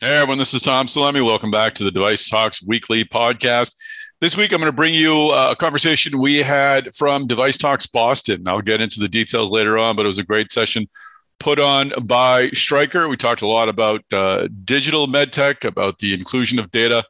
Hey everyone, this is Tom Salemi. Welcome back to the Device Talks Weekly Podcast. This week, I'm going to bring you uh, a conversation we had from Device Talks Boston. I'll get into the details later on, but it was a great session put on by Stryker. We talked a lot about uh, digital medtech, about the inclusion of data,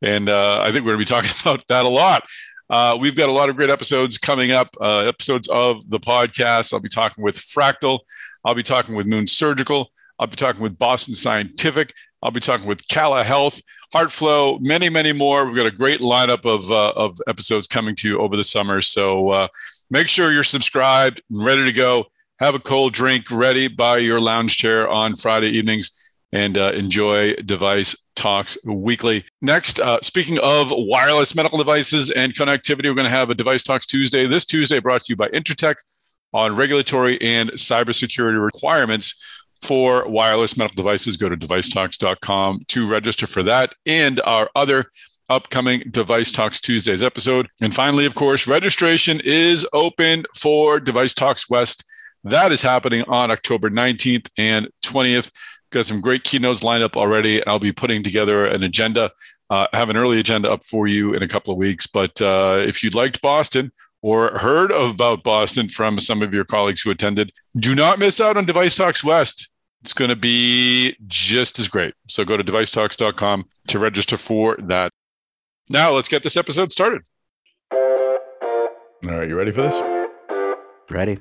and uh, I think we're going to be talking about that a lot. Uh, we've got a lot of great episodes coming up, uh, episodes of the podcast. I'll be talking with Fractal. I'll be talking with Moon Surgical. I'll be talking with Boston Scientific. I'll be talking with Cala Health, HeartFlow, many, many more. We've got a great lineup of, uh, of episodes coming to you over the summer. So uh, make sure you're subscribed and ready to go. Have a cold drink ready by your lounge chair on Friday evenings and uh, enjoy Device Talks Weekly. Next, uh, speaking of wireless medical devices and connectivity, we're going to have a Device Talks Tuesday. This Tuesday brought to you by Intertek on regulatory and cybersecurity requirements for wireless medical devices. Go to devicetalks.com to register for that and our other upcoming Device Talks Tuesdays episode. And finally, of course, registration is open for Device Talks West. That is happening on October 19th and 20th. Got some great keynotes lined up already. I'll be putting together an agenda. Uh, have an early agenda up for you in a couple of weeks. But uh, if you liked Boston, or heard about Boston from some of your colleagues who attended, do not miss out on Device Talks West. It's going to be just as great. So go to devicetalks.com to register for that. Now let's get this episode started. All right, you ready for this? Ready.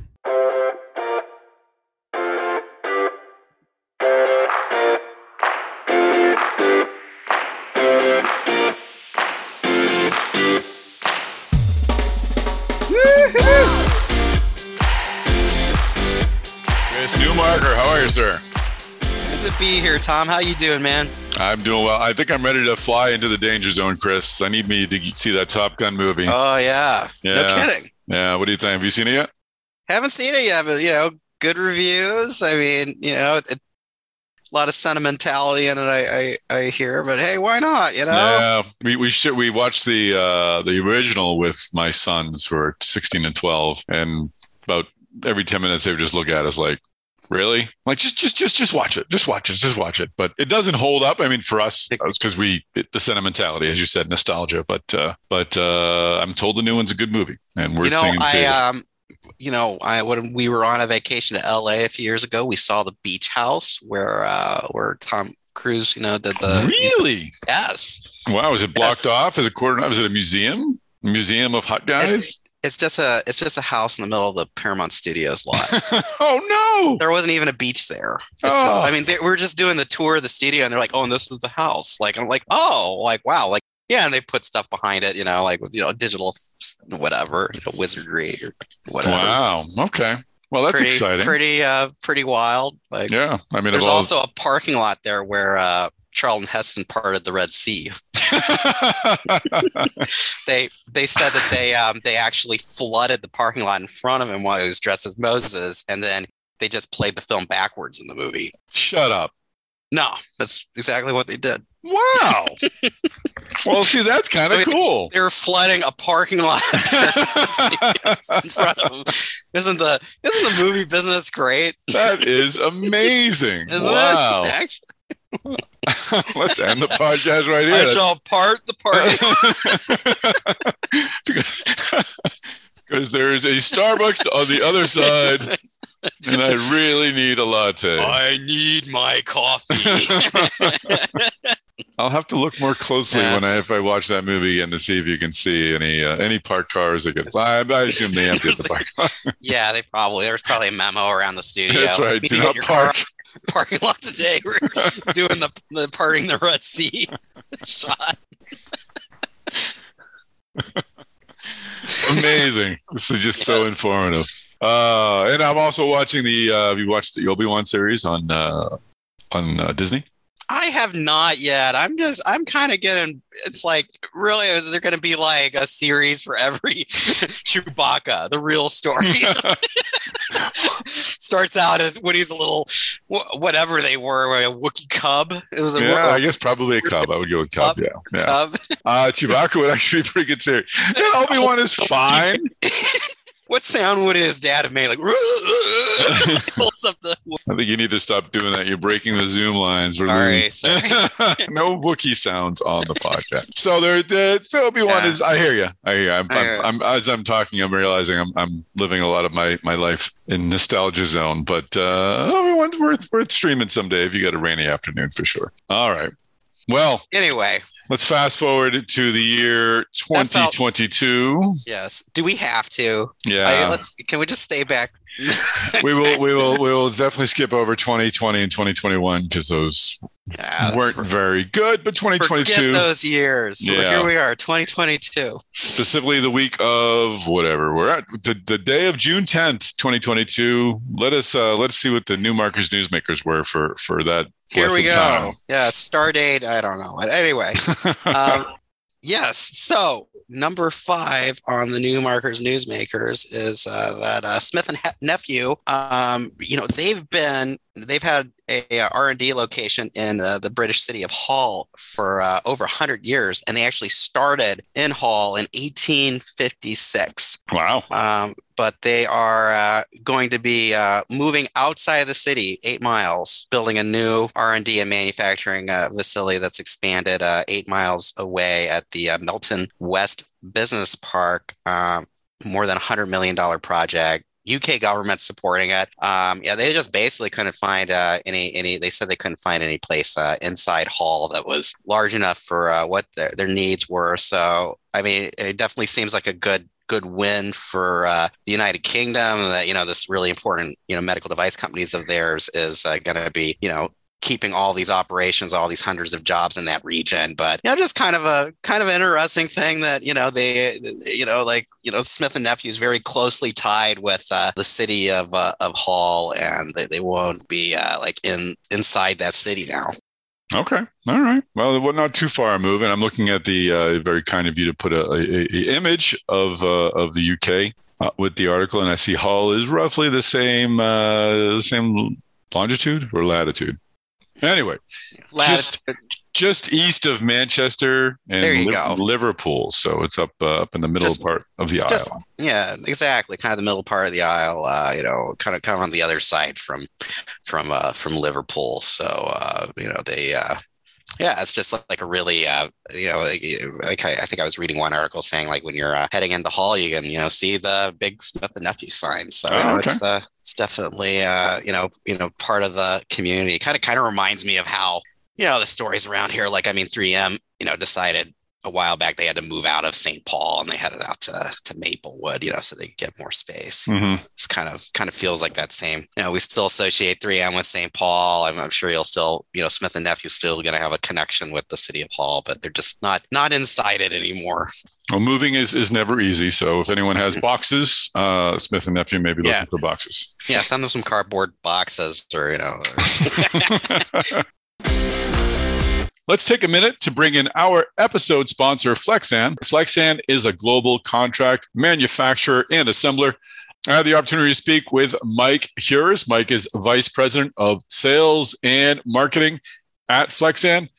Chris Newmarker, how are you, sir? Be here, Tom. How you doing, man? I'm doing well. I think I'm ready to fly into the danger zone, Chris. I need me to see that Top Gun movie. Oh yeah, Yeah. no kidding. yeah, what do you think? Have you seen it yet? Haven't seen it yet, but you know, good reviews. I mean, you know, it, a lot of sentimentality in it. I, I I hear, but hey, why not? You know, Yeah, we we should we watched the uh the original with my sons who are 16 and 12, and about every 10 minutes they would just look at us like, really? Like just just just just watch it, just watch it, just watch it. But it doesn't hold up. I mean, for us, it's because we it, the sentimentality, as you said, nostalgia. But uh but uh I'm told the new one's a good movie, and we're you know, singing. I um, you know, I when we were on a vacation to LA a few years ago, we saw the beach house where uh where Tom Cruise, you know, did the really? yes. Wow, is it blocked off? Is it quarter? Is it a museum? Museum of hot guys? It's just a it's just a house in the middle of the Paramount Studios lot. oh no! there wasn't even a beach there. It's Oh. just, I mean, they, we are just doing the tour of the studio, and they're like, "Oh, and this is the house." Like, I'm like, "Oh, like wow, like yeah." And they put stuff behind it, you know, like you know, digital whatever, you know, wizardry or whatever. Wow. Okay. Well, that's pretty, exciting. Pretty, uh, pretty wild. Like, yeah. I mean, there's all- also a parking lot there where uh, Charlton Heston parted the Red Sea. They they said that they um they actually flooded the parking lot in front of him while he was dressed as Moses, and then they just played the film backwards in the movie. Shut up. No, that's exactly what they did. Wow. well, see, that's kind I of mean, cool. They were flooding a parking lot in front of them. Isn't the isn't the movie business great? that is amazing. Isn't wow. it? Let's end the podcast right here. I shall part the party. because there's a Starbucks on the other side, and I really need a latte. I need my coffee. I'll have to look more closely when I if I watch that movie again to see if you can see any uh, any parked cars that get. I, I assume they emptied the park. yeah, they probably there's probably a memo around the studio. That's right. Do not park. parking lot today. We're doing the, the parting the Red Sea shot. Amazing. This is just so informative. Uh, and I'm also watching the. Uh, you watched the Obi Wan series on uh, on uh, Disney? I have not yet. I'm just, I'm kind of getting, it's like, really, is there going to be like a series for every Chewbacca, the real story? Starts out as when he's a little, whatever they were, a Wookiee cub. It was a yeah, I guess probably a cub. I would go with cub. Cub. Yeah, yeah. cub. Uh, Chewbacca would actually be pretty good series. And Obi Wan is fine. What sound would his dad have made? Like, pulls up the. I think you need to stop doing that. You're breaking the Zoom lines. We're Sorry, sorry. no Wookiee sounds on the podcast. So there, the so Obi Wan Yeah. is. I hear you. I hear you. I'm, I hear I'm, I'm, as I'm talking, I'm realizing I'm, I'm living a lot of my, my life in nostalgia zone. But uh, Obi-Wan's worth worth streaming someday if you got a rainy afternoon for sure. All right. Well, Anyway, let's fast forward to the year That felt- 2022. yes. Do we have to? Yeah. Let's. Can we just stay back? we will we will we will definitely skip over 2020 and 2021 because those Yeah, weren't very good but 2022 those years. Yeah. Here we are, 2022. specifically the week of whatever we're at the, the day of june 10th 2022 let us uh let's see what the new markers newsmakers were for for that Here we go. time. Yeah, star date. I don't know. Anyway, um, yes. So number five on the new markers newsmakers is uh, that uh, Smith and he- nephew. Um, you know, they've been they've had a, R and D location in uh, the British city of Hull for uh, over 100 years, and they actually started in Hull in 1856 wow um, but they are uh, going to be uh, moving outside of the city eight miles building a new r&d and manufacturing uh, facility that's expanded uh, eight miles away at the uh, melton west business park um, more than a $100 million project UK government supporting it. Um, yeah, they just basically couldn't find uh, any any. They said they couldn't find any place uh, inside Hull that was large enough for uh, what their, their needs were. So, I mean, it definitely seems like a good good win for uh, the United Kingdom. That you know, this really important you know medical device companies of theirs is uh, going to be you know keeping all these operations, all these hundreds of jobs in that region. But you know, just kind of a kind of interesting thing that you know they you know like you know Smith and Nephew is very closely tied with uh, the city of uh, of Hull, and they, they won't be uh, like in inside that city now. Okay. All right. Well well not too far moving. I'm looking at the uh, very kind of you to put a, a, a image of uh, of the uk uh, with the article and i see hull is roughly the same uh the same longitude or latitude. Anyway Lat- just east of Manchester and There you go. Liverpool. So it's up uh, up in the middle Just- part of the just- island. yeah, exactly. Kind of the middle part of the aisle. Uh, you know, kind of kind of on the other side from from uh, from Liverpool. So uh, you know they. Uh, yeah, it's just like a really, uh, you know, like, like I, I think I was reading one article saying like when you're uh, heading the Hull, you can, you know, see the big Smith and Nephew sign. So you Oh, know, okay. it's uh, it's definitely, uh, you know, you know, part of the community. Kind of, kind of reminds me of how, you know, the stories around here. Like, I mean, 3M, you know, decided a while back they had to move out of St. Paul and they headed out to to Maplewood, you know, so they could get more space Mhm. it's kind of kind of feels like that same. You know, we still associate 3M with St. Paul. I'm, I'm sure you'll still, you know, Smith and Nephew still going to have a connection with the city of Hull, but they're just not not inside it anymore. Well, moving is, is never easy. So if anyone has boxes, uh, Smith and Nephew may be looking Yeah. for boxes. Yeah, send them some cardboard boxes or you know. Let's take a minute to bring in our episode sponsor, Flexan. Flexan is a global contract manufacturer and assembler. I had the opportunity to speak with Mike Hures. Mike is Vice President of Sales and Marketing at Flexan.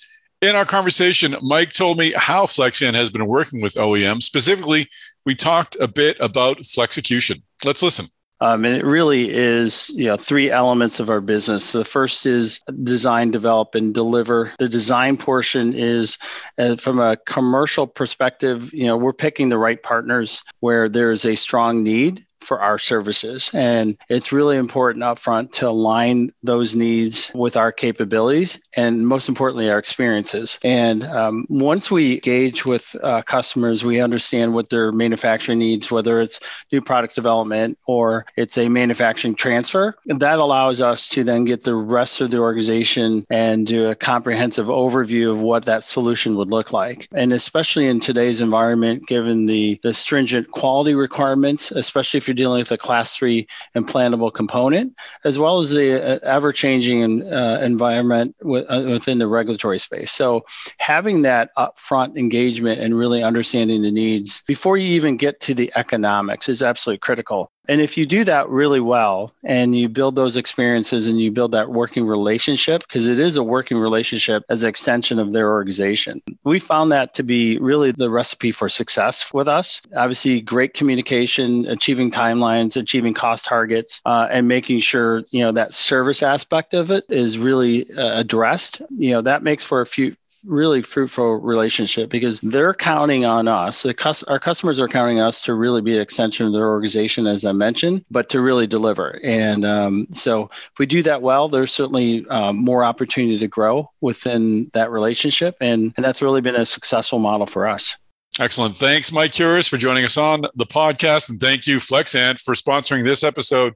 In our conversation, Mike told me how Flexan has been working with OEM. Specifically, we talked a bit about Flexecution. Let's listen. Um, and it really is, you know, three elements of our business. The first is design, develop, and deliver. The design portion is, uh, from a commercial perspective, you know, we're picking the right partners where there's a strong need for our services. And it's really important upfront to align those needs with our capabilities and most importantly, our experiences. And um, once we engage with uh, customers, we understand what their manufacturing needs, whether it's new product development or it's a manufacturing transfer. And that allows us to then get the rest of the organization and do a comprehensive overview of what that solution would look like. And especially in today's environment, given the, the stringent quality requirements, especially if you're dealing with a class three implantable component, as well as the uh, ever changing uh, environment with, uh, within the regulatory space. So having that upfront engagement and really understanding the needs before you even get to the economics is absolutely critical. And if you do that really well and you build those experiences and you build that working relationship, because it is a working relationship as an extension of their organization, we found that to be really the recipe for success with us. Obviously, great communication, achieving timelines, achieving cost targets, uh, and making sure you know that service aspect of it is really uh, addressed. You know that makes for a few really fruitful relationship because they're counting on us. our customers are counting us to really be an extension of their organization, as I mentioned, but to really deliver. And um, so if we do that well, there's certainly um, more opportunity to grow within that relationship. And, and that's really been a successful model for us. Excellent. Thanks, Mike Curis, for joining us on the podcast. And thank you, Flexan, for sponsoring this episode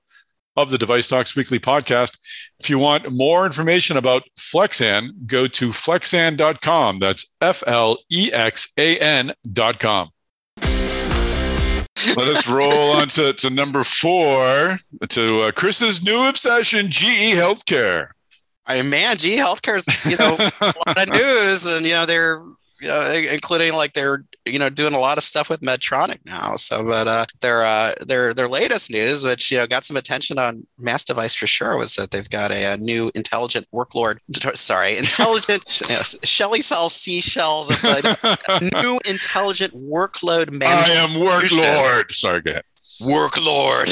of the Device Talks Weekly podcast. If you want more information about Flexan, go to flexan.com. That's F L E X A N.com. Let us roll on to, to number four to uh, Chris's new obsession, GE Healthcare. I mean, man, GE Healthcare is, you know, a lot of news and, you know, they're you know, including like they're you know doing a lot of stuff with Medtronic now. So, but uh, their uh, their their latest news, which you know got some attention on Mass Device for sure, was that they've got a, a new intelligent workload. Sorry, intelligent you know, Shelly sells seashells. new intelligent workload management. I am worklord. Sorry, go ahead workload.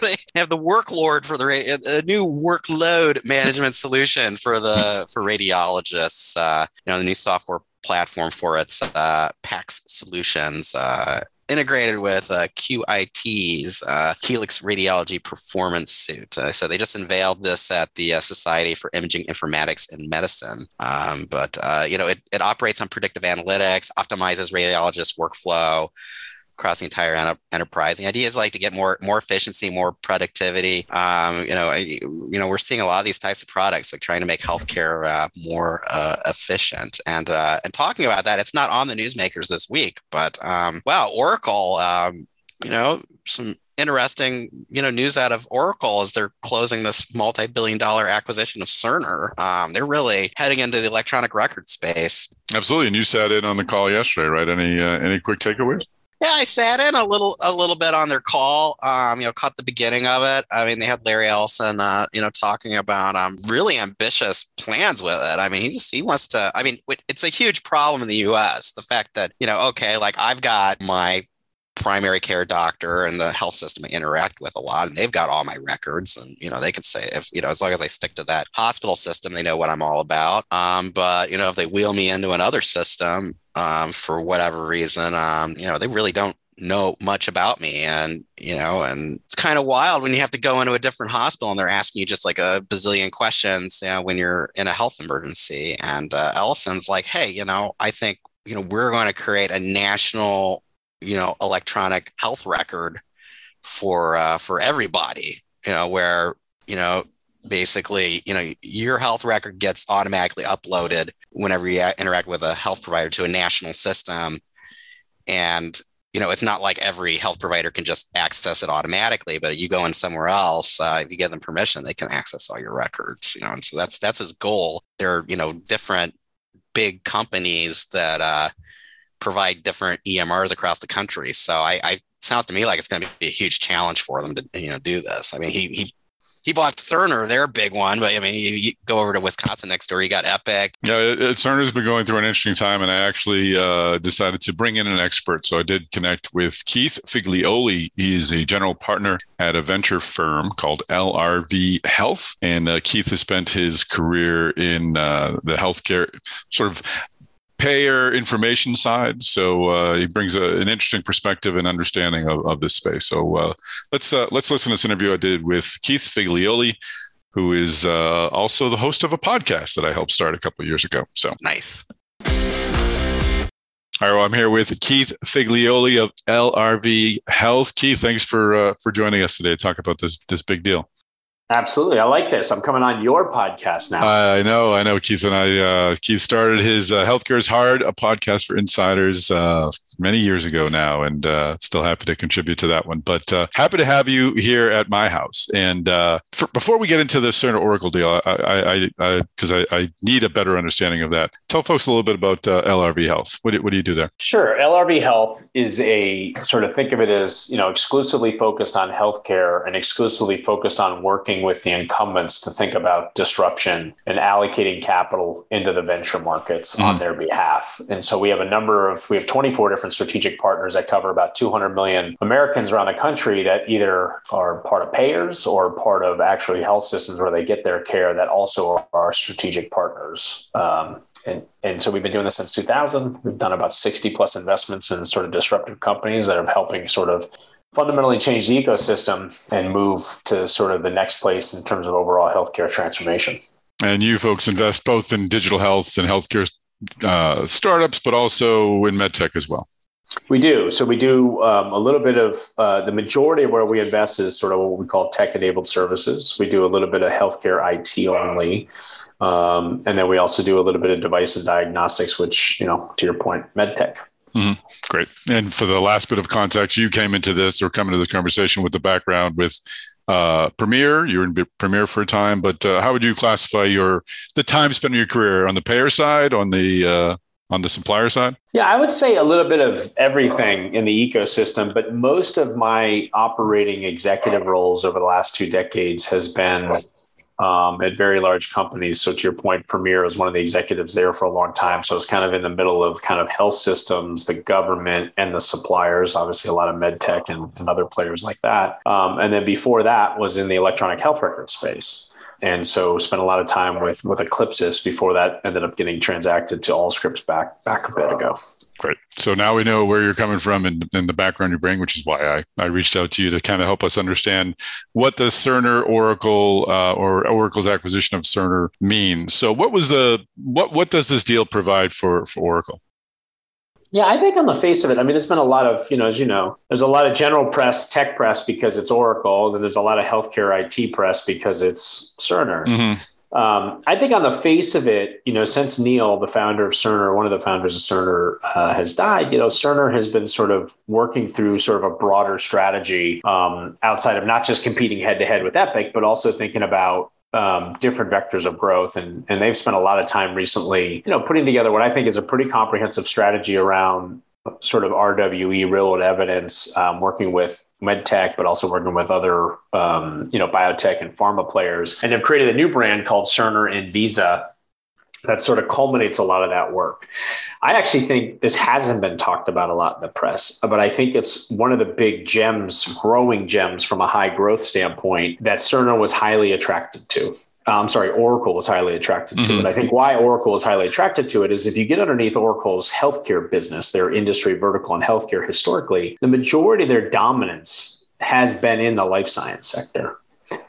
they have the workload for the a new workload management solution for the for radiologists. Uh, you know, the new software platform for its uh, PACS solutions. Uh, integrated with uh, QIT's uh, Helix Radiology Performance Suite. Uh, so they just unveiled this at the uh, Society for Imaging Informatics and Medicine. Um, but uh, you know, it, it operates on predictive analytics, optimizes radiologist workflow across the entire enter- enterprise. The idea is like to get more more efficiency, more productivity. Um, you know, I, you know, we're seeing a lot of these types of products like trying to make healthcare uh, more uh, efficient. And uh, and talking about that, it's not on the newsmakers this week, but um, wow, Oracle. Um, you know, some interesting, you know, news out of Oracle as they're closing this multi-billion dollar acquisition of Cerner. Um, they're really heading into the electronic record space. Absolutely, and you sat in on the call yesterday, right? Any uh, any quick takeaways? Yeah, I sat in a little a little bit on their call. Um, you know, caught the beginning of it. I mean, they had Larry Ellison, uh, you know, talking about um really ambitious plans with it. I mean, he's he wants to. I mean, it's a huge problem in the U.S. The fact that you know, okay, like I've got my primary care doctor and the health system I interact with a lot, and they've got all my records, and you know they can say if you know as long as I stick to that hospital system, they know what I'm all about. Um, but you know if they wheel me into another system um, for whatever reason, um, you know they really don't know much about me. And you know and it's kind of wild when you have to go into a different hospital and they're asking you just like a bazillion questions you know, when you're in a health emergency. And uh, ellison's like hey you know i think you know we're going to create a national you know electronic health record for uh, for everybody you know where you know basically you know your health record gets automatically uploaded whenever you interact with a health provider to a national system and you know it's not like every health provider can just access it automatically but you go in somewhere else uh, if you give them permission they can access all your records you know and so that's that's his goal there are you know different big companies that uh, provide different EMRs across the country. So I, I sounds to me like it's going to be a huge challenge for them to you know do this. I mean, he he he bought Cerner, their big one, but I mean, you, you, go over to Wisconsin next door, you got Epic. Yeah, Cerner's been going through an interesting time, and I actually uh, decided to bring in an expert. So I did connect with Keith Figlioli. He is a general partner at a venture firm called LRV Health, and uh, Keith has spent his career in uh, the healthcare sort of payer information side. So uh, he brings a, an interesting perspective and understanding of, of this space. So uh, let's uh, let's listen to this interview I did with Keith Figlioli, who is uh, also the host of a podcast that I helped start a couple years ago. So nice. All right, well, I'm here with Keith Figlioli of LRV Health. Keith, thanks for uh, for joining us today to talk about this this big deal. Absolutely. I like this. I'm coming on your podcast now. I know. I know. Keith and I, uh, Keith started his uh, Healthcare is Hard, a podcast for insiders uh, many years ago now, and uh, still happy to contribute to that one. But uh, happy to have you here at my house. And uh, for, before we get into the Cerner Oracle deal, I, because I, I, I, need a better understanding of that, tell folks a little bit about LRV Health. What do, what do you do there? Sure. LRV Health is a sort of think of it as, you know, exclusively focused on healthcare and exclusively focused on working working with the incumbents to think about disruption and allocating capital into the venture markets mm. on their behalf. And so we have a number of, we have 24 different strategic partners that cover about 200 million Americans around the country that either are part of payers or part of actually health systems where they get their care that also are strategic partners. Um, and, and so we've been doing this since 2000. We've done about 60 plus investments in sort of disruptive companies that are helping sort of fundamentally change the ecosystem and move to sort of the next place in terms of overall healthcare transformation. And you folks invest both in digital health and healthcare uh, startups, but also in medtech as well. We do. So we do um, a little bit of uh, the majority of where we invest is sort of what we call tech enabled services. We do a little bit of healthcare IT only. Um, and then we also do a little bit of device and diagnostics, which, you know, to your point, medtech. Mm-hmm. Great. And for the last bit of context, you came into this or come into this conversation with the background with uh, Premier. You were in Premier for a time, but uh, how would you classify your the time spent in your career on the payer side, on the uh, on the supplier side? Yeah, I would say a little bit of everything in the ecosystem, but most of my operating executive roles over the last two decades has been um, at very large companies. So to your point, Premier was one of the executives there for a long time. So it's kind of in the middle of kind of health systems, the government, and the suppliers. Obviously, a lot of med tech and, and other players like that. Um, and then before that was in the electronic health record space. And so spent a lot of time with with Eclipsys before that ended up getting transacted to Allscripts back back a bit ago. Great. So now we know where you're coming from and, and, the background you bring, which is why I, I reached out to you to kind of help us understand what the Cerner Oracle uh, or Oracle's acquisition of Cerner means. So what was the what what does this deal provide for for Oracle? Yeah, I think on the face of it, I mean, there's been a lot of, you know, as you know, there's a lot of general press, tech press because it's Oracle, and there's a lot of healthcare IT press because it's Cerner. Mm-hmm. Um, I think on the face of it, you know, since Neal, the founder of Cerner, one of the founders of Cerner, uh, has died, you know, Cerner has been sort of working through sort of a broader strategy um, outside of not just competing head to head with Epic, but also thinking about um, different vectors of growth. And, and they've spent a lot of time recently, you know, putting together what I think is a pretty comprehensive strategy around sort of RWE, real world evidence, um, working with medtech, but also working with other, um, you know, biotech and pharma players, and have created a new brand called Cerner Enviza that sort of culminates a lot of that work. I actually think this hasn't been talked about a lot in the press, but I think it's one of the big gems, growing gems from a high growth standpoint that Cerner was highly attracted to. I'm sorry, Oracle was highly attracted to mm-hmm. it. I think why Oracle is highly attracted to it is if you get underneath Oracle's healthcare business, their industry vertical in healthcare historically, the majority of their dominance has been in the life science sector.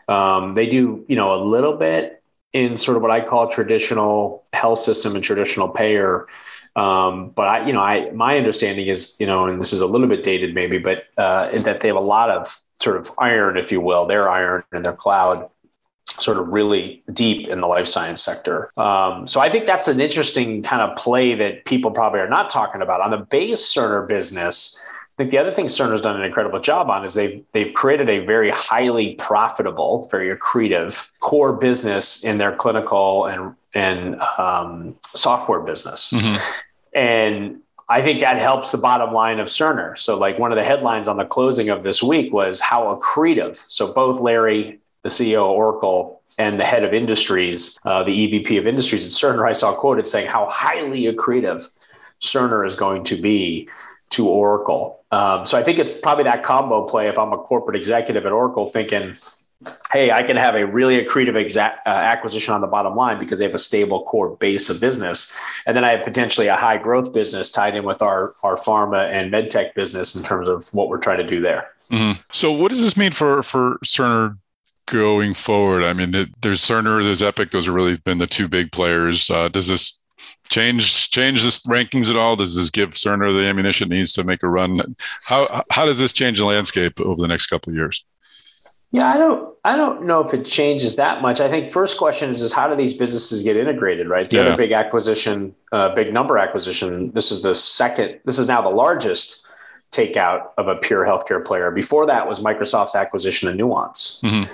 Um, they do, you know, a little bit in sort of what I call traditional health system and traditional payer. Um, but I, you know, I my understanding is, you know, and this is a little bit dated maybe, but uh, that they have a lot of sort of iron, if you will, their iron and their cloud sort of really deep in the life science sector. Um, so I think that's an interesting kind of play that people probably are not talking about. On the base Cerner business, I think the other thing Cerner's done an incredible job on is they've they've created a very highly profitable, very accretive core business in their clinical and and um, software business. Mm-hmm. And I think that helps the bottom line of Cerner. So, like one of the headlines on the closing of this week was how accretive. So, both Larry the CEO of Oracle and the head of industries, uh, the EVP of industries at Cerner, I saw quoted saying how highly accretive Cerner is going to be to Oracle. Um, so I think it's probably that combo play. If I'm a corporate executive at Oracle, thinking, "Hey, I can have a really accretive exa- uh, acquisition on the bottom line because they have a stable core base of business, and then I have potentially a high growth business tied in with our our pharma and medtech business in terms of what we're trying to do there." Mm-hmm. So, what does this mean for for Cerner going forward? I mean, there's Cerner, there's Epic. Those have really been the two big players. Uh, does this change change this rankings at all? Does this give Cerner the ammunition needs to make a run? How how does this change the landscape over the next couple of years? Yeah, I don't I don't know if it changes that much. I think first question is is how do these businesses get integrated, right? The yeah. other big acquisition, uh, big number acquisition, this is the second, this is now the largest takeout of a pure healthcare player. Before that was Microsoft's acquisition of Nuance. Mm-hmm.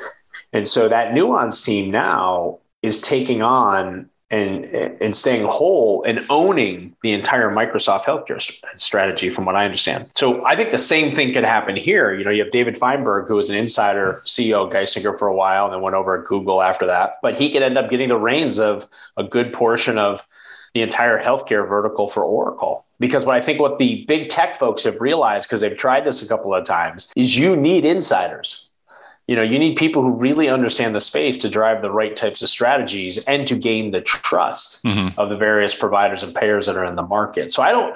And so that Nuance team now is taking on and and staying whole and owning the entire Microsoft healthcare strategy, from what I understand. So I think the same thing could happen here. You know, you have David Feinberg, who was an insider CEO of Geisinger for a while, and then went over at Google after that. But he could end up getting the reins of a good portion of the entire healthcare vertical for Oracle. Because what I think what the big tech folks have realized, because they've tried this a couple of times, is you need insiders you know you need people who really understand the space to drive the right types of strategies and to gain the trust mm-hmm. of the various providers and payers that are in the market so i don't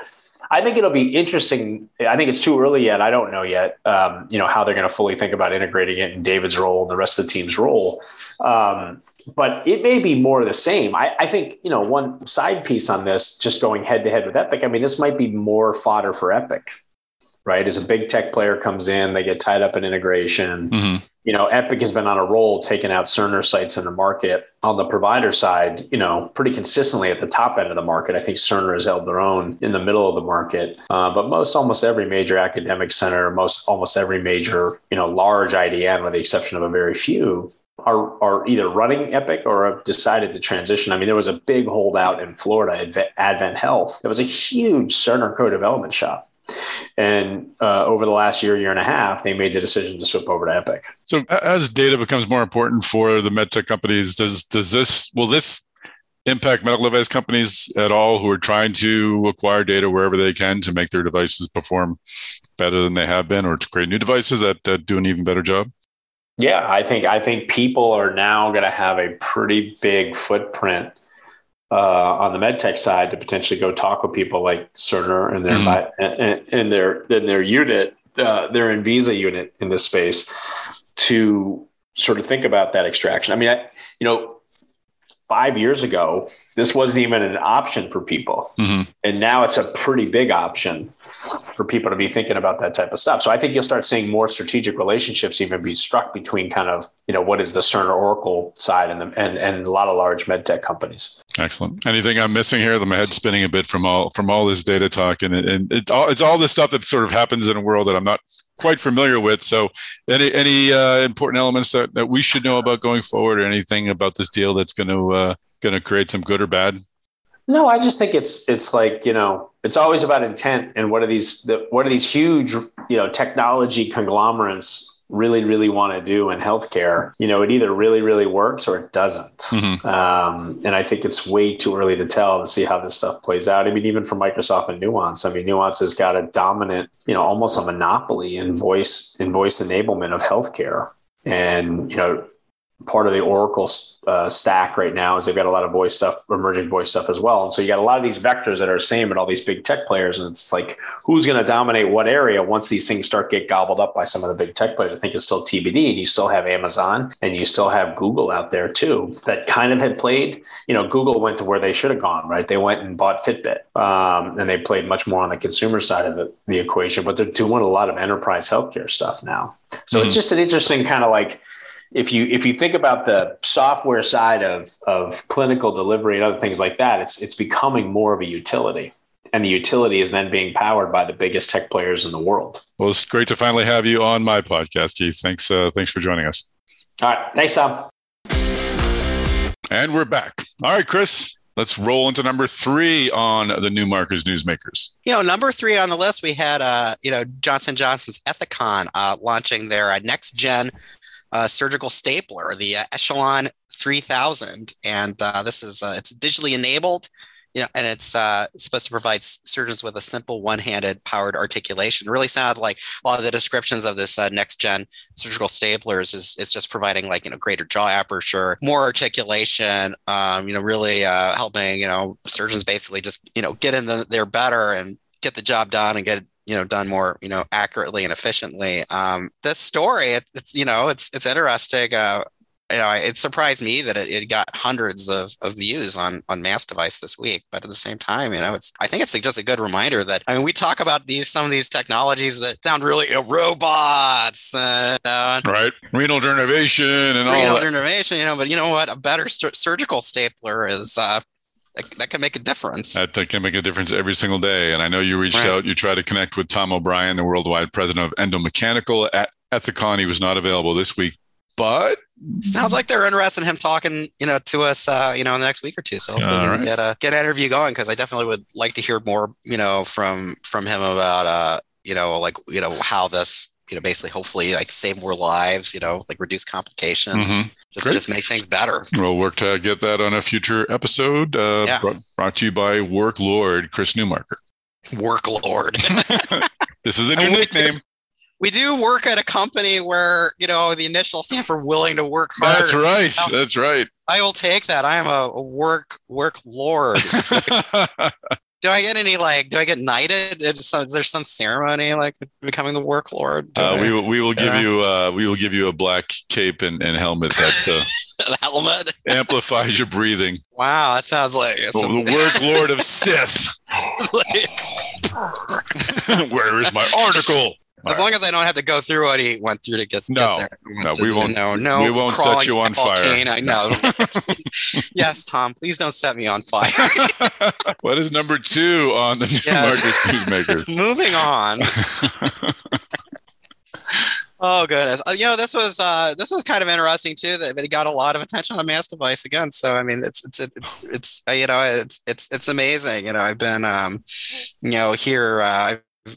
i think it'll be interesting i think it's too early yet i don't know yet um, you know how they're going to fully think about integrating it in david's role and the rest of the team's role um, but it may be more of the same. I, I, think, you know, one side piece on this, just going head to head with Epic, I mean, this might be more fodder for Epic right? As a big tech player comes in, they get tied up in integration. Mm-hmm. You know, Epic has been on a roll taking out Cerner sites in the market. On the provider side, you know, pretty consistently at the top end of the market. I think Cerner has held their own in the middle of the market. Uh, but most, almost every major academic center, most, almost every major, you know, large IDN, with the exception of a very few, are, are either running Epic or have decided to transition. I mean, there was a big holdout in Florida, Advent Health. It was a huge Cerner co-development shop and uh, over the last year, year and a half, they made the decision to swap over to Epic. So, as data becomes more important for the medtech companies, does does this will this impact medical device companies at all who are trying to acquire data wherever they can to make their devices perform better than they have been, or to create new devices that, that do an even better job? Yeah, I think I think people are now going to have a pretty big footprint uh, on the medtech side to potentially go talk with people like Cerner and their mm. and, their in their unit, uh, their Enviza unit in this space, to sort of think about that extraction. I mean, I, you know, five years ago, this wasn't even an option for people. Mm-hmm. And now it's a pretty big option for people to be thinking about that type of stuff. So I think you'll start seeing more strategic relationships even be struck between kind of, you know, what is the Cerner Oracle side and, the, and, and a lot of large med tech companies. Excellent. Anything I'm missing here? My head's spinning a bit from all from all this data talk, and, and it, all, it's all this stuff that sort of happens in a world that I'm not quite familiar with. So, any any uh, important elements that, that we should know about going forward, or anything about this deal that's going to uh, going to create some good or bad? No, I just think it's it's like you know it's always about intent and what are these the, what are these huge you know technology conglomerates really, really want to do in healthcare, you know, it either really, really works or it doesn't. Mm-hmm. Um, and I think it's way too early to tell to see how this stuff plays out. I mean, even for Microsoft and Nuance, I mean, Nuance has got a dominant, you know, almost a monopoly in voice in voice enablement of healthcare. And you know, part of the Oracle uh, stack right now is they've got a lot of voice stuff, emerging voice stuff as well. And so you got a lot of these vectors that are the same at all these big tech players. And it's like, who's going to dominate what area once these things start get gobbled up by some of the big tech players? I think it's still TBD. And you still have Amazon and you still have Google out there too that kind of had played. You know, Google went to where they should have gone, right? They went and bought Fitbit um, and they played much more on the consumer side of the, the equation, but they're doing a lot of enterprise healthcare stuff now. So mm-hmm. it's just an interesting kind of like, if you if you think about the software side of of clinical delivery and other things like that, it's it's becoming more of a utility. And the utility is then being powered by the biggest tech players in the world. Well, it's great to finally have you on my podcast, Keith. Thanks, uh, thanks for joining us. All right, thanks, Tom. And we're back. All right, Chris, let's roll into number three on the new Newmarkers Newsmakers. You know, number three on the list, we had, uh, you know, Johnson Johnson's Ethicon uh, launching their uh, next gen uh, surgical stapler, the uh, Echelon 3000, and uh, this is uh, it's digitally enabled. You know, and it's uh, supposed to provide surgeons with a simple one-handed powered articulation. It really sounded like a lot of the descriptions of this uh, next-gen surgical staplers is, is just providing like you know greater jaw aperture, more articulation. Um, you know, really helping you know surgeons basically just you know get in the, there better and get the job done and get you know done more you know accurately and efficiently um this story it, it's you know it's it's interesting uh you know, it surprised me that it, it got hundreds of, of views on on Mass Device this week. But at the same time, you know, it's I think it's just a good reminder that I mean, we talk about these some of these technologies that sound really you know, robots, uh, right? Renal denervation and renal all that. denervation, you know. But you know what? A better st- surgical stapler is. Uh, that, that, can make a difference. That, that, can make a difference every single day. And I know you reached right. out, you tried to connect with Tom O'Brien, the worldwide president of Endomechanical at Ethicon. He was not available this week, but sounds like they're interested in him talking, you know, to us, uh, you know, in the next week or two. So hopefully we right. get a get an interview going because I definitely would like to hear more, you know, from from him about, uh, you know, like you know how this you know, basically hopefully like save more lives, you know, like reduce complications, mm-hmm. just Great. just make things better. We'll work to get that on a future episode. Uh, yeah. brought, brought to you by Work Lord Chris Newmarker. Work Lord. this is a new nickname. We do work at a company where you know the initial stand for willing to work hard. That's right. That's right. I will take that. I am a work work lord. do I get any like? Do I get knighted? Is, there some ceremony like becoming the work lord? Uh, we will. We will give you. Uh, we will give you a black cape and, and helmet that. Uh, helmet amplifies your breathing. Wow, that sounds like oh, the work lord of Sith. Where is my article? As long as I don't have to go through what he went through to get, no, get there. No, we won't. No, no, we won't set you on fire. I know. yes, Tom, please don't set me on fire. what is number two on the new yes. market maker? Moving on. Oh goodness! Uh, you know this was uh, this was kind of interesting too. That it got a lot of attention on Mass Device again. So I mean, it's it's it's it's uh, you know it's it's it's amazing. You know, I've been um, you know here uh,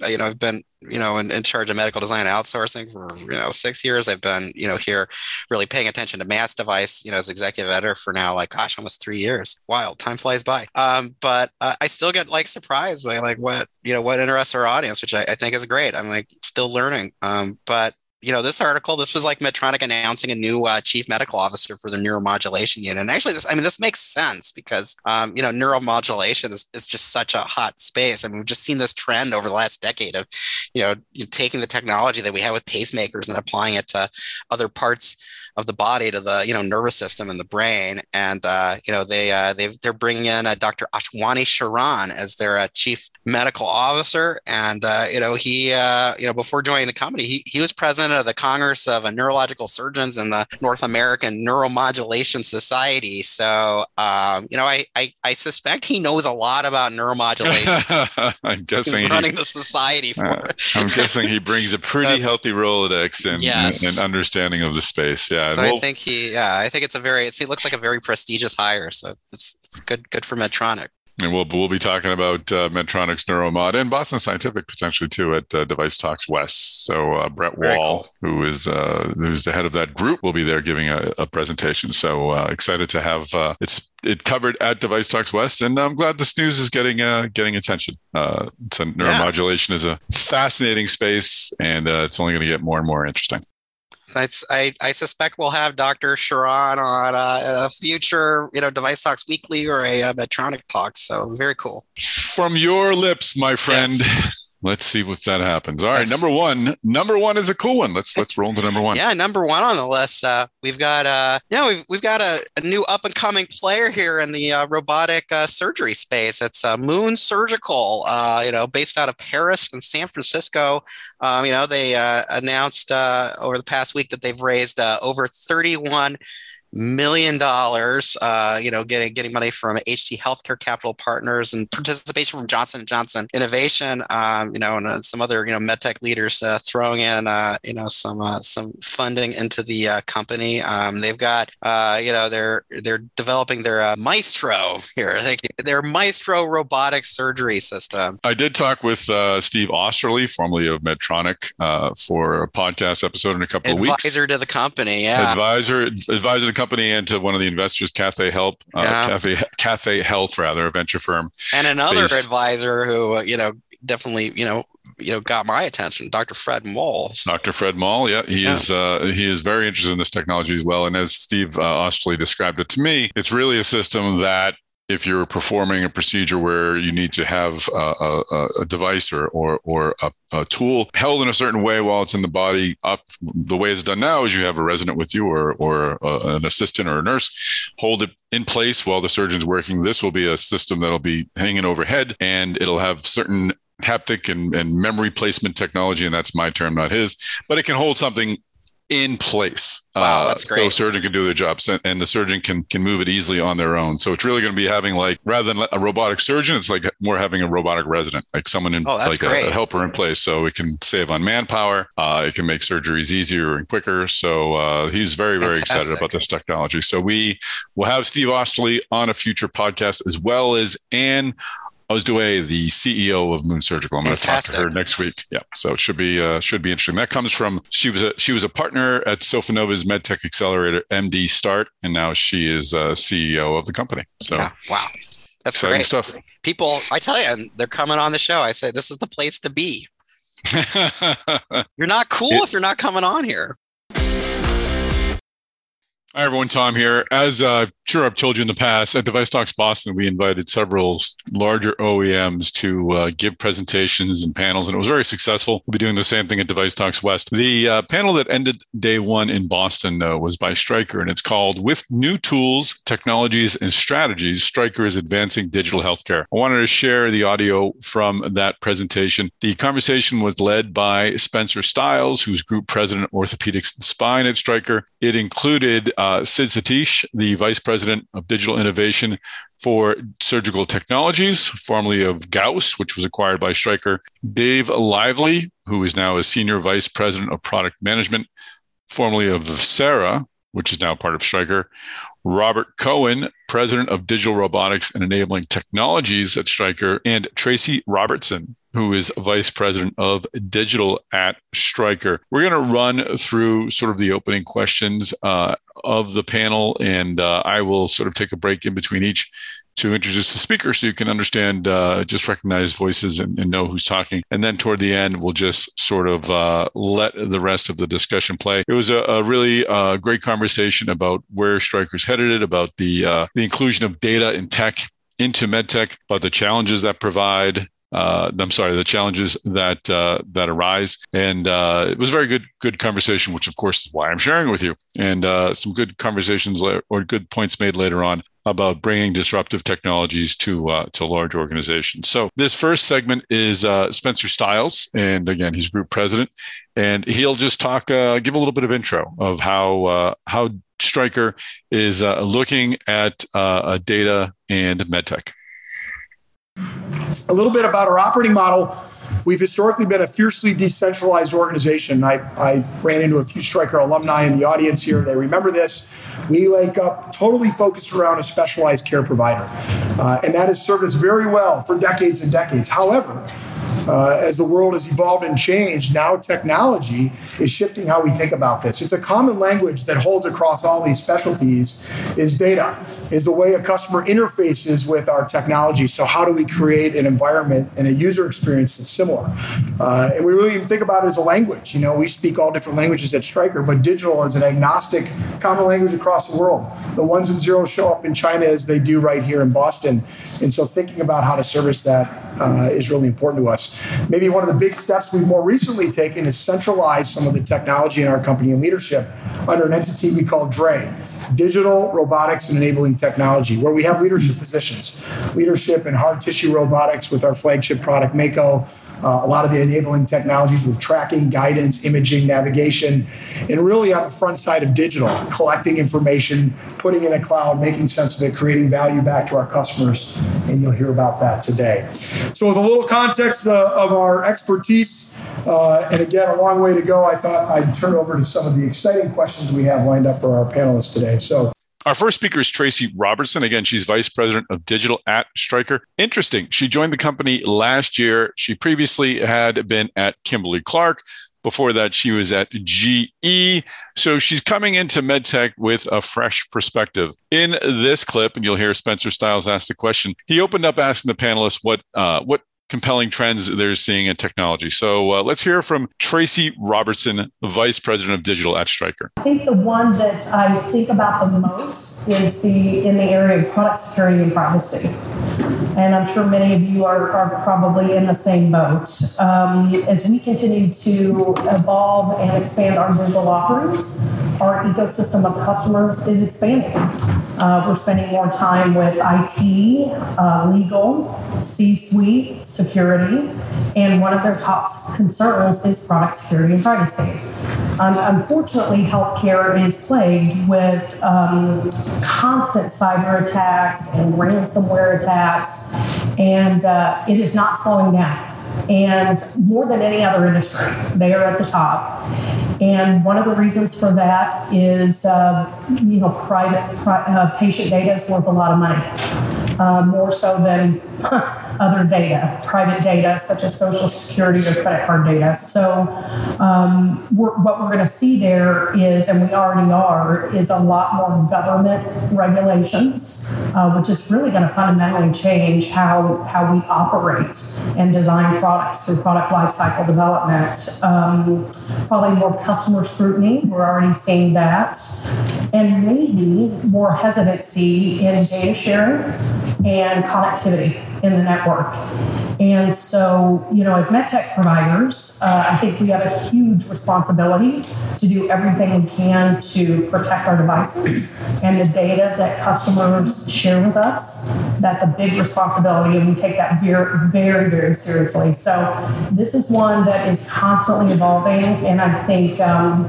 you know I've been you know, in, in charge of medical design outsourcing for, you know, six years. I've been, you know, here really paying attention to mass device, you know, as executive editor for now, like, gosh, almost three years. Wild. Time flies by. Um, but uh, I still get like surprised by like what, you know, what interests our audience, which I, I think is great. I'm like still learning. Um, but you know, this article, this was like Medtronic announcing a new uh, chief medical officer for the neuromodulation unit. And actually, this, I mean, this makes sense because, um, you know, neuromodulation is, is just such a hot space. I mean, we've just seen this trend over the last decade of, you know, taking the technology that we have with pacemakers and applying it to other parts of the body to the you know nervous system and the brain. And uh, you know they uh, they they're bringing in uh, Dr. Ashwini Sharan as their uh, chief medical officer. And uh, you know he uh, you know before joining the company, he he was president of the Congress of Neurological Surgeons and the North American Neuromodulation Society. So um, you know I, I, I suspect he knows a lot about neuromodulation. I'm guessing He's running he, the society for it. I'm guessing he brings a pretty healthy Rolodex and, yes. and understanding of the space. Yeah. Yeah, so I think he. Yeah, I think it's a very. It's, he looks like a very prestigious hire. So it's it's good good for Medtronic. And we'll we'll be talking about uh, Medtronic's Neuromod and Boston Scientific potentially too at uh, Device Talks West. So uh, Brett Wall, cool. who is uh, who's the head of that group, will be there giving a, a presentation. So uh, excited to have uh, it's it covered at Device Talks West, and I'm glad this news is getting getting attention. so neuromodulation yeah. is a fascinating space, and it's only going to get more and more interesting. I, I, suspect we'll have Dr. Sharan on uh, a future, you know, Device Talks Weekly or a, a uh, Medtronic Talk. So very cool. From your lips, my friend. Yes. Let's see if that happens. All right, number one. Number one is a cool one. Let's let's roll to number one. Yeah, number one on the list. Uh, we've got uh, know, we've we've got a, a new up and coming player here in the uh, robotic uh, surgery space. It's uh, Moon Surgical. Uh, you know, based out of Paris and San Francisco. Um, you know, they uh, announced uh, over the past week that they've raised uh, over thirty one million dollars. Uh, you know, getting getting money from HT Healthcare Capital Partners and participation from Johnson and Johnson Innovation. Um, you know, and uh, some other you know medtech leaders uh, throwing in uh, you know some uh, some funding into the uh, company. Um, they've got uh, you know they're they're developing their uh, Maestro here. Thank you. Their Maestro robotic surgery system. I did talk with uh, Steve Oesterle, formerly of Medtronic, uh, for a podcast episode in a couple advisor of weeks. Advisor to the company, yeah. Advisor, advisor to the company company and to one of the investors, Cathay Health, uh, yeah. Cathay, Cathay Health, rather, a venture firm. And another based. advisor who, uh, you know, definitely, you know, you know, got my attention, Dr. Fred Moll. Dr. Fred Moll, yeah, he yeah. is uh, he is very interested in this technology as well. And as Steve uh, described it to me, it's really a system that if you're performing a procedure where you need to have a, a, a device or or, or a, a, tool held in a certain way while it's in the body, up the way it's done now is you have a resident with you or or uh, an assistant or a nurse hold it in place while the surgeon's working. This will be a system that'll be hanging overhead and it'll have certain haptic and, and memory placement technology, and that's my term, not his. But it can hold something in place. Wow, that's great. So surgeon can do the job, and the surgeon can can move it easily on their own. So it's really going to be having like rather than a robotic surgeon, it's like more having a robotic resident, like someone in oh, like a, a, helper in place. So it can save on manpower. Uh, it can make surgeries easier and quicker. So uh, he's very very Fantastic. excited about this technology. So we will have Steve Oesterle on a future podcast as well as Anne Osdoit, the CEO of Moon Surgical. I'm going to talk to her next week. Yeah, so it should be uh, should be interesting. That comes from she was a she was a partner at Sofinnova's MedTech Accelerator, MD Start, and now she is a CEO of the company. So yeah. wow, that's exciting great stuff. People, I tell you, and they're coming on the show. I say this is the place to be. you're not cool it, if you're not coming on here. Hi, everyone. Tom here. As uh, sure I've told you in the past, at Device Talks Boston, we invited several larger OEMs to uh, give presentations and panels, and it was very successful. We'll be doing the same thing at Device Talks West. The uh, panel that ended day one in Boston uh, was by Stryker, and it's called With New Tools, Technologies, and Strategies, Stryker is Advancing Digital Healthcare. I wanted to share the audio from that presentation. The conversation was led by Spencer Stiles, who's Group President, Orthopedics and Spine at Stryker. It included uh, Sid Satish, the Vice President of Digital Innovation for Surgical Technologies, formerly of Gauss, which was acquired by Stryker. Dave Lively, who is now a Senior Vice President of Product Management, formerly of Vocera, which is now part of Stryker. Robert Cohen, President of Digital Robotics and Enabling Technologies at Stryker, and Tracy Robertson, who is Vice President of Digital at Stryker. We're going to run through sort of the opening questions uh, of the panel, and uh, I will sort of take a break in between each to introduce the speaker so you can understand, uh, just recognize voices and, and, know who's talking. And then toward the end, we'll just sort of uh, let the rest of the discussion play. It was a, a really uh, great conversation about where Stryker's headed, about the, uh, the inclusion of data and tech into medtech, about the challenges that provide, uh, I'm sorry, the challenges that uh, that arise. And uh, it was a very good good conversation, which of course is why I'm sharing with you. And uh, some good conversations or good points made later on about bringing disruptive technologies to uh, to large organizations. So this first segment is uh, Spencer Stiles, and again, he's group president, and he'll just talk, give a little bit of intro of how how Stryker is looking at data and medtech. A little bit about our operating model. We've historically been a fiercely decentralized organization. I, I ran into a few Stryker alumni in the audience here. They remember this. We wake up totally focused around a specialized care provider. Uh, and that has served us very well for decades and decades. However, uh, as the world has evolved and changed, now technology is shifting how we think about this. It's a common language that holds across all these specialties is data, is the way a customer interfaces with our technology. So how do we create an environment and a user experience that's similar? Uh, and we really think about it as a language. You know, we speak all different languages at Stryker, but digital is an agnostic common language across the world. The ones and zeros show up in China as they do right here in Boston. And so thinking about how to service that uh, is really important to us. Maybe one of the big steps we've more recently taken is centralize some of the technology in our company and leadership under an entity we call DRE, Digital Robotics and Enabling Technology, where we have leadership positions. Leadership in hard tissue robotics with our flagship product, Mako, uh, a lot of the enabling technologies with tracking, guidance, imaging, navigation, and really on the front side of digital, collecting information, putting in a cloud, making sense of it, creating value back to our customers. And you'll hear about that today. So, with a little context uh, of our expertise, uh, and again, a long way to go, I thought I'd turn over to some of the exciting questions we have lined up for our panelists today. So, our first speaker is Tracy Robertson. Again, she's vice president of digital at Stryker. Interesting. She joined the company last year. She previously had been at Kimberly Clark. Before that, she was at GE. So she's coming into MedTech with a fresh perspective. In this clip, and you'll hear Spencer Stiles ask the question, he opened up asking the panelists what uh, what compelling trends they're seeing in technology. So uh, let's hear from Tracy Robertson, Vice President of Digital at Stryker. I think the one that I think about the most is the in the area of product security and privacy. And I'm sure many of you are, are probably in the same boat. Um, as we continue to evolve and expand our digital offerings, our ecosystem of customers is expanding. Uh, we're spending more time with IT, uh, legal, C suite, security, and one of their top concerns is product security and privacy. Um, unfortunately, healthcare is plagued with um, constant cyber attacks and ransomware attacks, and uh, it is not slowing down. And more than any other industry, they are at the top. And one of the reasons for that is, uh, you know, private pri- uh, patient data is worth a lot of money, uh, more so than other data, private data such as social security or credit card data. So, um, we're, what we're going to see there is, and we already are, is a lot more government regulations, uh, which is really going to fundamentally change how how we operate and design products through product lifecycle development. Um, probably more customer scrutiny. We're already seeing that, and maybe more hesitancy in data sharing and connectivity in the network. And so, you know, as medtech providers, uh, I think we have a huge responsibility to do everything we can to protect our devices and the data that customers share with us. That's a big responsibility, and we take that very, very, very seriously. So, this is one that is constantly evolving, and I think um,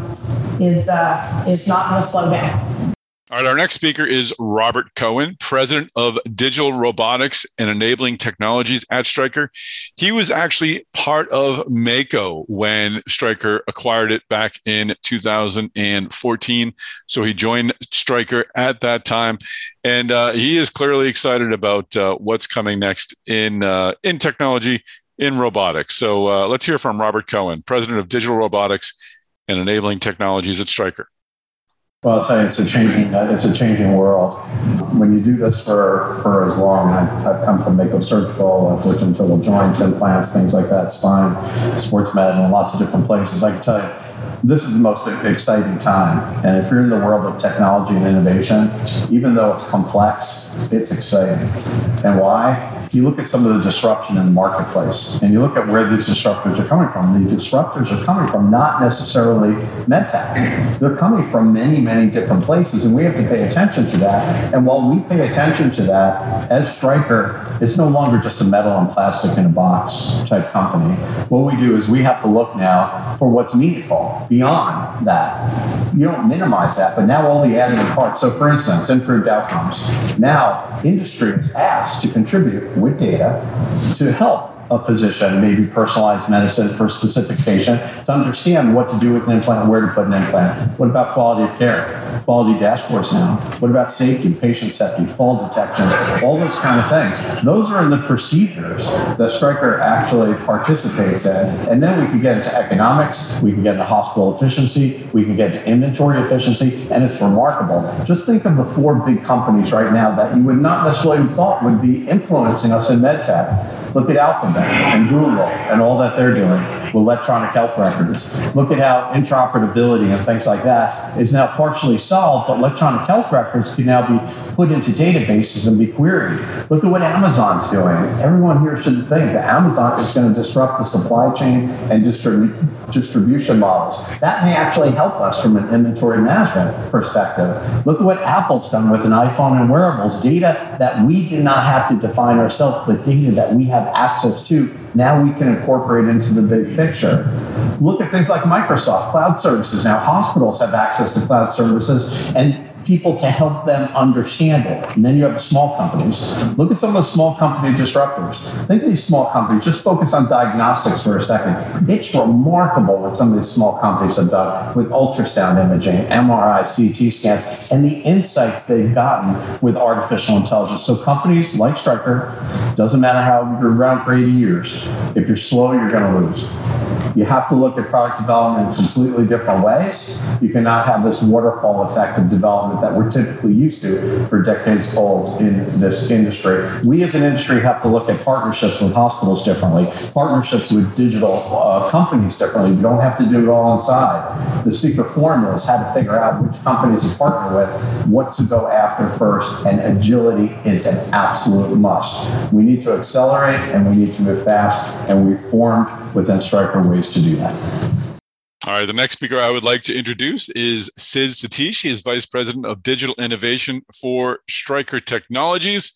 is uh, is not going to slow down. All right, our next speaker is Robert Cohen, president of Digital Robotics and Enabling Technologies at Stryker. He was actually part of Mako when Stryker acquired it back in 2014. So he joined Stryker at that time, and uh, he is clearly excited about uh, what's coming next in uh, in technology in robotics. So uh, let's hear from Robert Cohen, president of Digital Robotics and Enabling Technologies at Stryker. Well, I'll tell you, it's a changing uh, it's a changing world. When you do this for, for as long, I've, I've come from Mako Surgical, I've worked in total joints, implants, things like that, spine, sports med, and lots of different places. I can tell you, this is the most exciting time. And if you're in the world of technology and innovation, even though it's complex, it's exciting. And why? You look at some of the disruption in the marketplace, and you look at where these disruptors are coming from. The disruptors are coming from not necessarily medtech. They're coming from many, many different places, and we have to pay attention to that. And while we pay attention to that, as Stryker, it's no longer just a metal and plastic in a box type company. What we do is we have to look now for what's meaningful beyond that. You don't minimize that, but now all the adding parts. So, for instance, improved outcomes. Now, industry is asked to contribute with data to help a physician, maybe personalized medicine for a specific patient, to understand what to do with an implant, where to put an implant. What about quality of care? Quality dashboards now. What about safety, patient safety, fall detection, all those kind of things. Those are in the procedures that Stryker actually participates in. And then we can get into economics, we can get into hospital efficiency, we can get to inventory efficiency, and it's remarkable. Just think of the four big companies right now that you would not necessarily thought would be influencing us in medtech. Look at Alphabet and Google and all that they're doing with electronic health records. Look at how interoperability and things like that is now partially solved, but electronic health records can now be put into databases and be queried. Look at what Amazon's doing. Everyone here should think that Amazon is going to disrupt the supply chain and distribu- distribution models. That may actually help us from an inventory management perspective. Look at what Apple's done with an iPhone and wearables, data that we did not have to define ourselves, but data that we have access to. Now we can incorporate into the big picture. Look at things like Microsoft Cloud Services. Now hospitals have access to cloud services, and people to help them understand it. And then you have the small companies. Look at some of the small company disruptors. Think of these small companies. Just focus on diagnostics for a second. It's remarkable what some of these small companies have done with ultrasound imaging, MRI, CT scans, and the insights they've gotten with artificial intelligence. So companies like Stryker, doesn't matter how you're around for 80 years, if you're slow, you're going to lose. You have to look at product development in completely different ways. You cannot have this waterfall effect of development that we're typically used to for decades old in this industry. We as an industry have to look at partnerships with hospitals differently, partnerships with digital uh, companies differently. You don't have to do it all inside. The secret formula is how to figure out which companies to partner with, what to go after first, and agility is an absolute must. We need to accelerate and we need to move fast, and we formed within Stryker ways to do that. All right, the next speaker I would like to introduce is Sid Satish. He is Vice President of Digital Innovation for Stryker Technologies.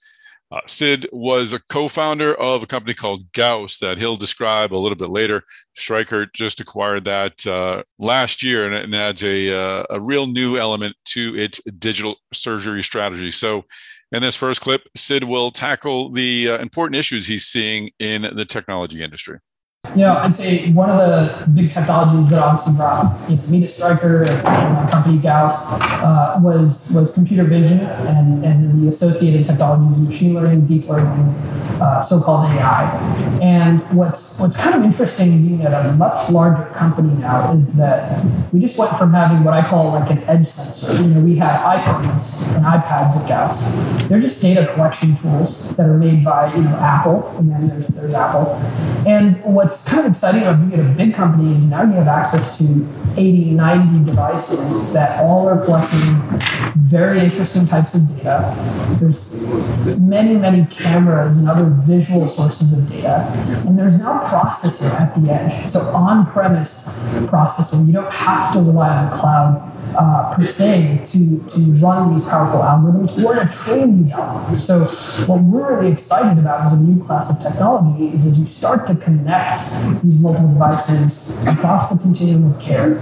Uh, Sid was a co-founder of a company called Gauss that he'll describe a little bit later. Stryker just acquired that uh, last year, and it adds a uh, a real new element to its digital surgery strategy. So, in this first clip, Sid will tackle the uh, important issues he's seeing in the technology industry. You know, I'd say one of the big technologies that obviously brought you know, me to Stryker and my company Gauss uh, was was computer vision and, and the associated technologies of machine learning, deep learning, uh, so-called AI. And what's what's kind of interesting being at a much larger company now is that we just went from having what I call like an edge sensor. You know, we have iPhones and iPads at Gauss. They're just data collection tools that are made by you know Apple, and then there's there's Apple. And what's kind of exciting about being at a big company is now you have access to 80, 90 devices that all are collecting very interesting types of data. There's many, many cameras and other visual sources of data. And there's now processing at the edge. So on-premise processing, you don't have to rely on cloud uh, per se to, to run these powerful algorithms or to train these algorithms. So what we're really excited about as a new class of technology is as you start to connect these multiple devices across the continuum of care,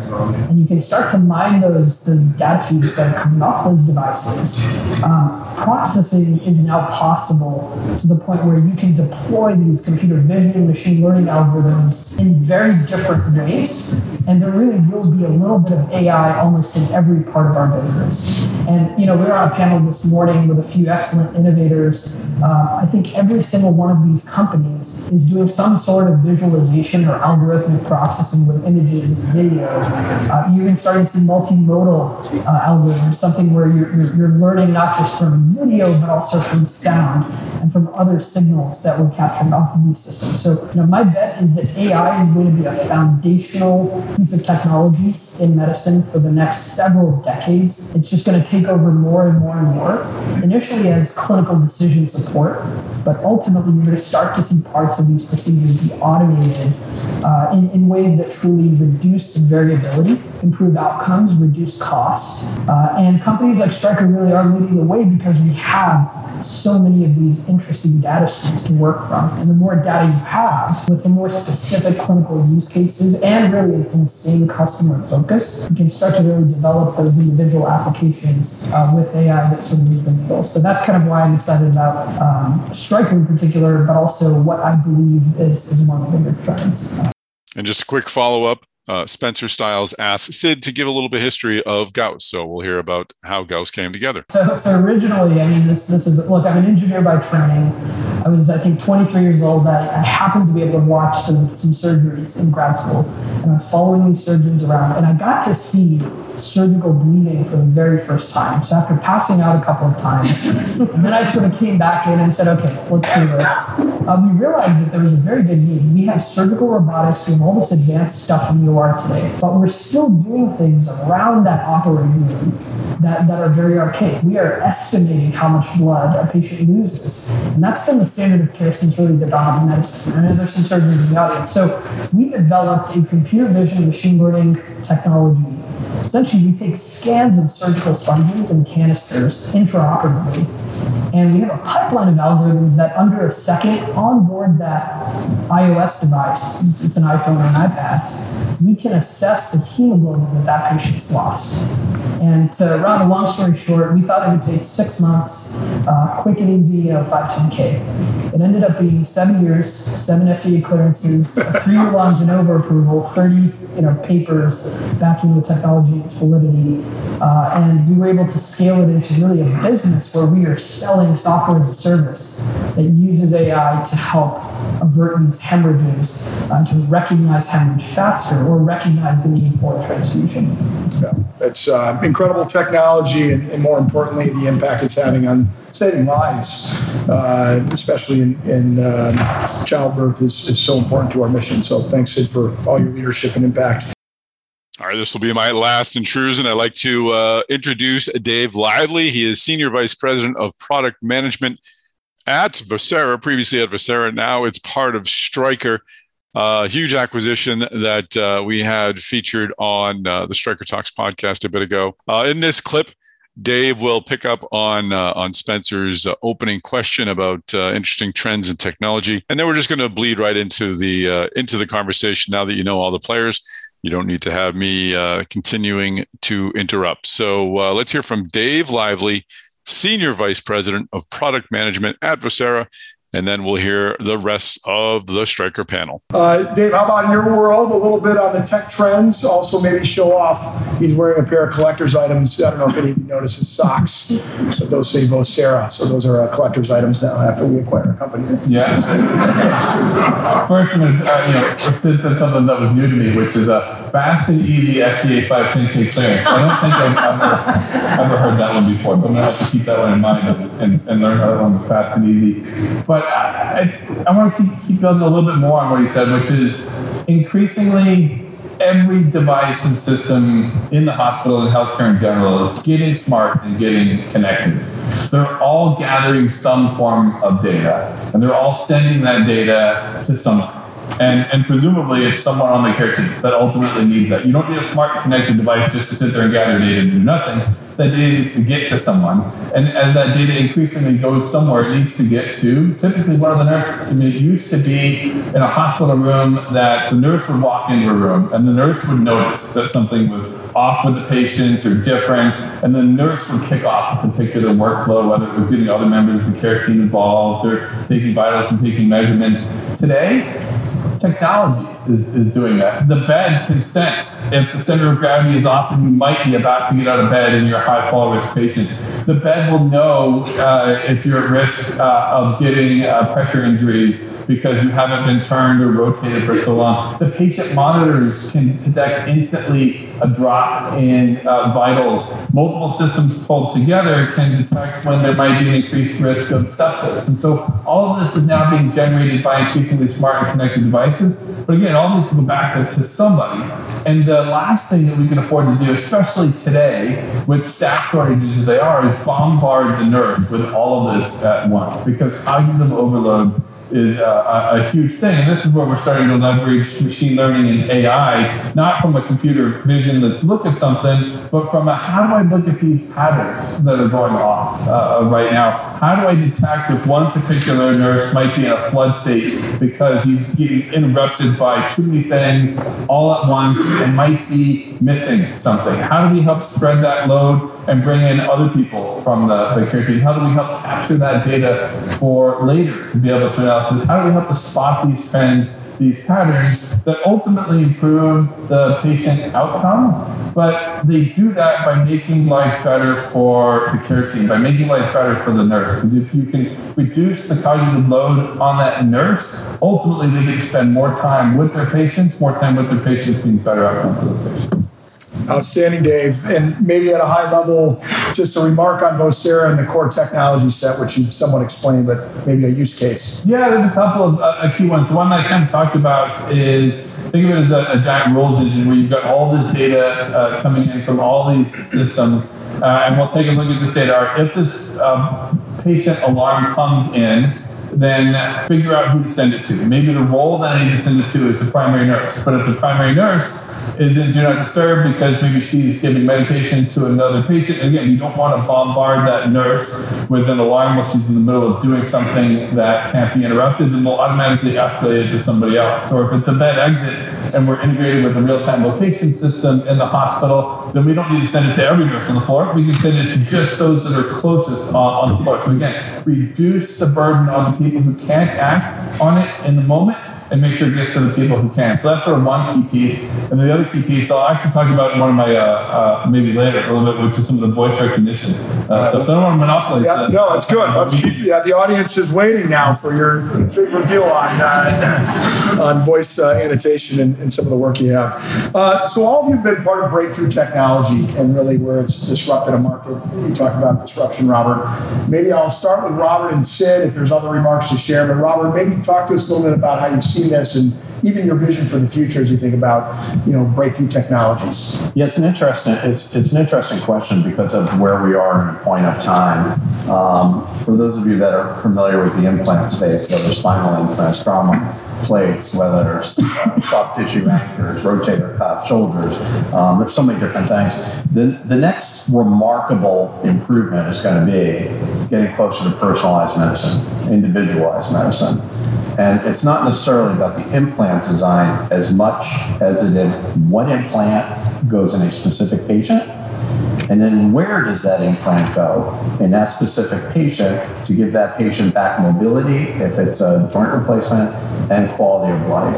and you can start to mine those, those data feeds that are coming off those devices. Um, processing is now possible to the point where you can deploy these computer vision machine learning algorithms in very different ways, and there really will be a little bit of AI almost in every part of our business. And you know, we were on a panel this morning with a few excellent innovators. Uh, I think every single one of these companies is doing some sort of visualization or algorithmic processing with images and video. Uh, you're even starting to see multimodal uh, algorithms, something where you're, you're, learning not just from video but also from sound and from other signals that we're capturing off of these systems. So, you know, my bet is that AI is going to be a foundational piece of technology in medicine for the next several decades. It's just going to take over more and more and more, initially as clinical decision support, but ultimately you're going to start to see parts of these procedures be automated uh, in, in ways that truly reduce variability, improve outcomes, reduce costs. Uh, and companies like Stryker really are leading the way because we have so many of these interesting data streams to work from. And the more data you have with the more specific clinical use cases and really an insane customer focus, you can start to really develop those individual applications uh, with AI that sort of move the needle. So that's kind of why I'm excited about um, Stryker in particular, but also what I believe is, is one of the bigger trends. And just a quick follow up uh, Spencer Stiles asks Sid to give a little bit of history of Gauss. So we'll hear about how Gauss came together. So, so originally, I mean, this this is look. I'm an engineer by training. I was, I think, 23 years old. I, I happened to be able to watch some some surgeries in grad school, and I was following these surgeons around, and I got to see surgical bleeding for the very first time. So after passing out a couple of times, and then I sort of came back in and said, okay, let's do this. Uh, we realized that there was a very big need. We have surgical robotics, we have all this advanced stuff in the OR today, but we're still doing things around that operating room that, that are very archaic. We are estimating how much blood a patient loses. And that's been the standard of care since really the dawn of medicine. I know there's some surgeons in the audience. So we developed a computer vision machine learning technology Essentially, we take scans of surgical sponges and canisters intraoperatively, and we have a pipeline of algorithms that under a second onboard that iOS device, it's an iPhone or an iPad, we can assess the hemoglobin that that patient's lost. And to round a long story short, we thought it would take six months, uh, quick and easy, know, 510K. It ended up being seven years, seven FDA clearances, a three-year long De Novo approval, 30 you know papers backing the technology its validity, uh, and we were able to scale it into really a business where we are selling software as a service that uses AI to help avert these hemorrhages, uh, to recognize hemorrhage faster or recognize the need for transfusion. Yeah, it's uh, incredible technology, and, and, more importantly, the impact it's having on saving lives, uh, especially in, in uh, childbirth, is, is so important to our mission. So, thanks, Sid, for all your leadership and impact. All right, this will be my last intrusion. I'd like to uh, introduce Dave Lively. He is Senior Vice President of Product Management at Vocera, previously at Vocera. Now it's part of Stryker. Uh, huge acquisition that uh, we had featured on uh, the Stryker Talks podcast a bit ago. Uh, in this clip, Dave will pick up on uh, on Spencer's uh, opening question about interesting trends in technology, and then we're just going to bleed right into the into the conversation. Now that you know all the players, you don't need to have me continuing to interrupt. So let's hear from Dave Lively, Senior Vice President of Product Management at Vocera, and then we'll hear the rest of the Stryker panel. Uh, Dave, how about in your world? A little bit on the tech trends. Also, maybe show off. He's wearing a pair of collector's items. I don't know if any of you noticed his socks, but those say Vocera. So those are uh, collector's items now after we acquire a company. Yeah. First, I'm going to, uh, you know, Sid said something that was new to me, which is a fast and easy FDA 510K clearance. I don't think I've ever, ever heard that one before, so I'm going to have to keep that one in mind and, and learn how that one fast and easy. But I, I, I want to keep, keep building a little bit more on what you said, which is increasingly every device and system in the hospital and healthcare in general is getting smart and getting connected. They're all gathering some form of data, and they're all sending that data to someone. And, and presumably it's someone on the care team that ultimately needs that. You don't need a smart connected device just to sit there and gather data and do nothing. That data needs to get to someone. And as that data increasingly goes somewhere, it needs to get to typically one of the nurses. I mean, it used to be in a hospital room that the nurse would walk into a room and the nurse would notice that something was off with the patient or different, and the nurse would kick off a particular workflow, whether it was getting other members of the care team involved or taking vitals and taking measurements. Today, technology is, is doing that. The bed can sense if the center of gravity is off and you might be about to get out of bed and you're a high fall risk patient. The bed will know uh, if you're at risk uh, of getting uh, pressure injuries because you haven't been turned or rotated for so long. The patient monitors can detect instantly a drop in uh, vitals. Multiple systems pulled together can detect when there might be an increased risk of sepsis. And so all of this is now being generated by increasingly smart and connected devices. But again, all to go back to, to somebody. And the last thing that we can afford to do, especially today, with staff shortages as they are, is bombard the nurse with all of this at once because cognitive overload is a, a, huge thing. And this is where we're starting to leverage machine learning and AI, not from a computer vision, let's look at something, but from a how do I look at these patterns that are going off uh, right now? How do I detect if one particular nurse might be in a flood state because he's getting interrupted by too many things all at once and might be missing something? How do we help spread that load and bring in other people from the, the care team? How do we help capture that data for later to be able to analysis? How do we help to spot these trends, these patterns that ultimately improve the patient outcome? But they do that by making life better for the care team, by making life better for the nurse. Because if you can reduce the cognitive load on that nurse, ultimately they can spend more time with their patients, more time with their patients, being better outcome for the patient. Outstanding, Dave. And maybe at a high level, just a remark on Vocera and the core technology set, which you somewhat explained, but maybe a use case. Yeah, there's a couple of uh, key ones. The one that I kind of talked about is think of it as a, a giant rules engine where you've got all this data uh, coming in from all these systems. Uh, and we'll take a look at this data. If this um, patient alarm comes in, then figure out who to send it to. Maybe the role that I need to send it to is the primary nurse. But if the primary nurse is in do not disturb because maybe she's giving medication to another patient. Again, you don't want to bombard that nurse with an alarm while she's in the middle of doing something that can't be interrupted, then we'll automatically escalate it to somebody else. Or if it's a bed exit and we're integrated with a real-time location system in the hospital, then we don't need to send it to every nurse on the floor. We can send it to just those that are closest uh, on the floor. So again, reduce the burden on the people who can't act on it in the moment and make sure it gets to the people who can. So that's sort of one key piece. And the other key piece, I'll actually talk about in one of my, uh, uh, maybe later a little bit, which is some of the voice recognition uh, stuff. So I don't want to monopolize Yeah, that. no, it's good. Keep, yeah, the audience is waiting now for your big reveal on uh, on voice uh, annotation and, and some of the work you have. Uh, so all of you have been part of breakthrough technology and really where it's disrupted a market. You talked about disruption, Robert. Maybe I'll start with Robert and Sid if there's other remarks to share. But Robert, maybe talk to us a little bit about how you've seen this and even your vision for the future as you think about you know breakthrough technologies. Yeah, it's an interesting it's it's an interesting question because of where we are in a point of time. Um, for those of you that are familiar with the implant space, whether spinal implants, trauma plates, whether it's uh, soft tissue anchors, rotator cuff, shoulders, um, there's so many different things. The the next remarkable improvement is going to be getting closer to personalized medicine, individualized medicine. And it's not necessarily about the implant design as much as it is what implant goes in a specific patient, and then where does that implant go in that specific patient to give that patient back mobility, if it's a joint replacement, and quality of life.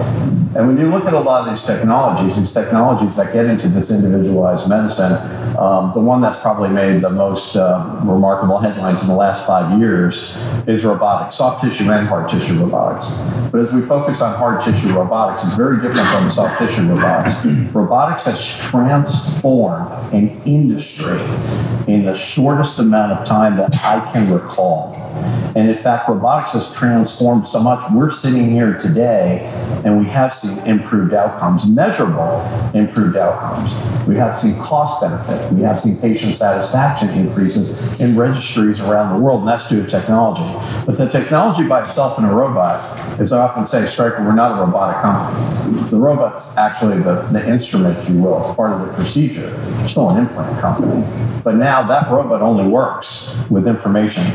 And when you look at a lot of these technologies, these technologies that get into this individualized medicine, um, the one that's probably made the most uh, remarkable headlines in the last five years is robotics, soft tissue and hard tissue robotics. But as we focus on hard tissue robotics, it's very different from soft tissue robotics. robotics has transformed an industry in the shortest amount of time that I can recall. And in fact, robotics has transformed so much. We're sitting here today and we have seen improved outcomes, measurable improved outcomes. We have seen cost benefit. We have seen patient satisfaction increases in registries around the world, and that's due to technology. But the technology by itself in a robot, as I often say, Stryker, we're not a robotic company. The robot's actually the, the instrument, if you will. It's part of the procedure. We're still an implant company. But now that robot only works with information,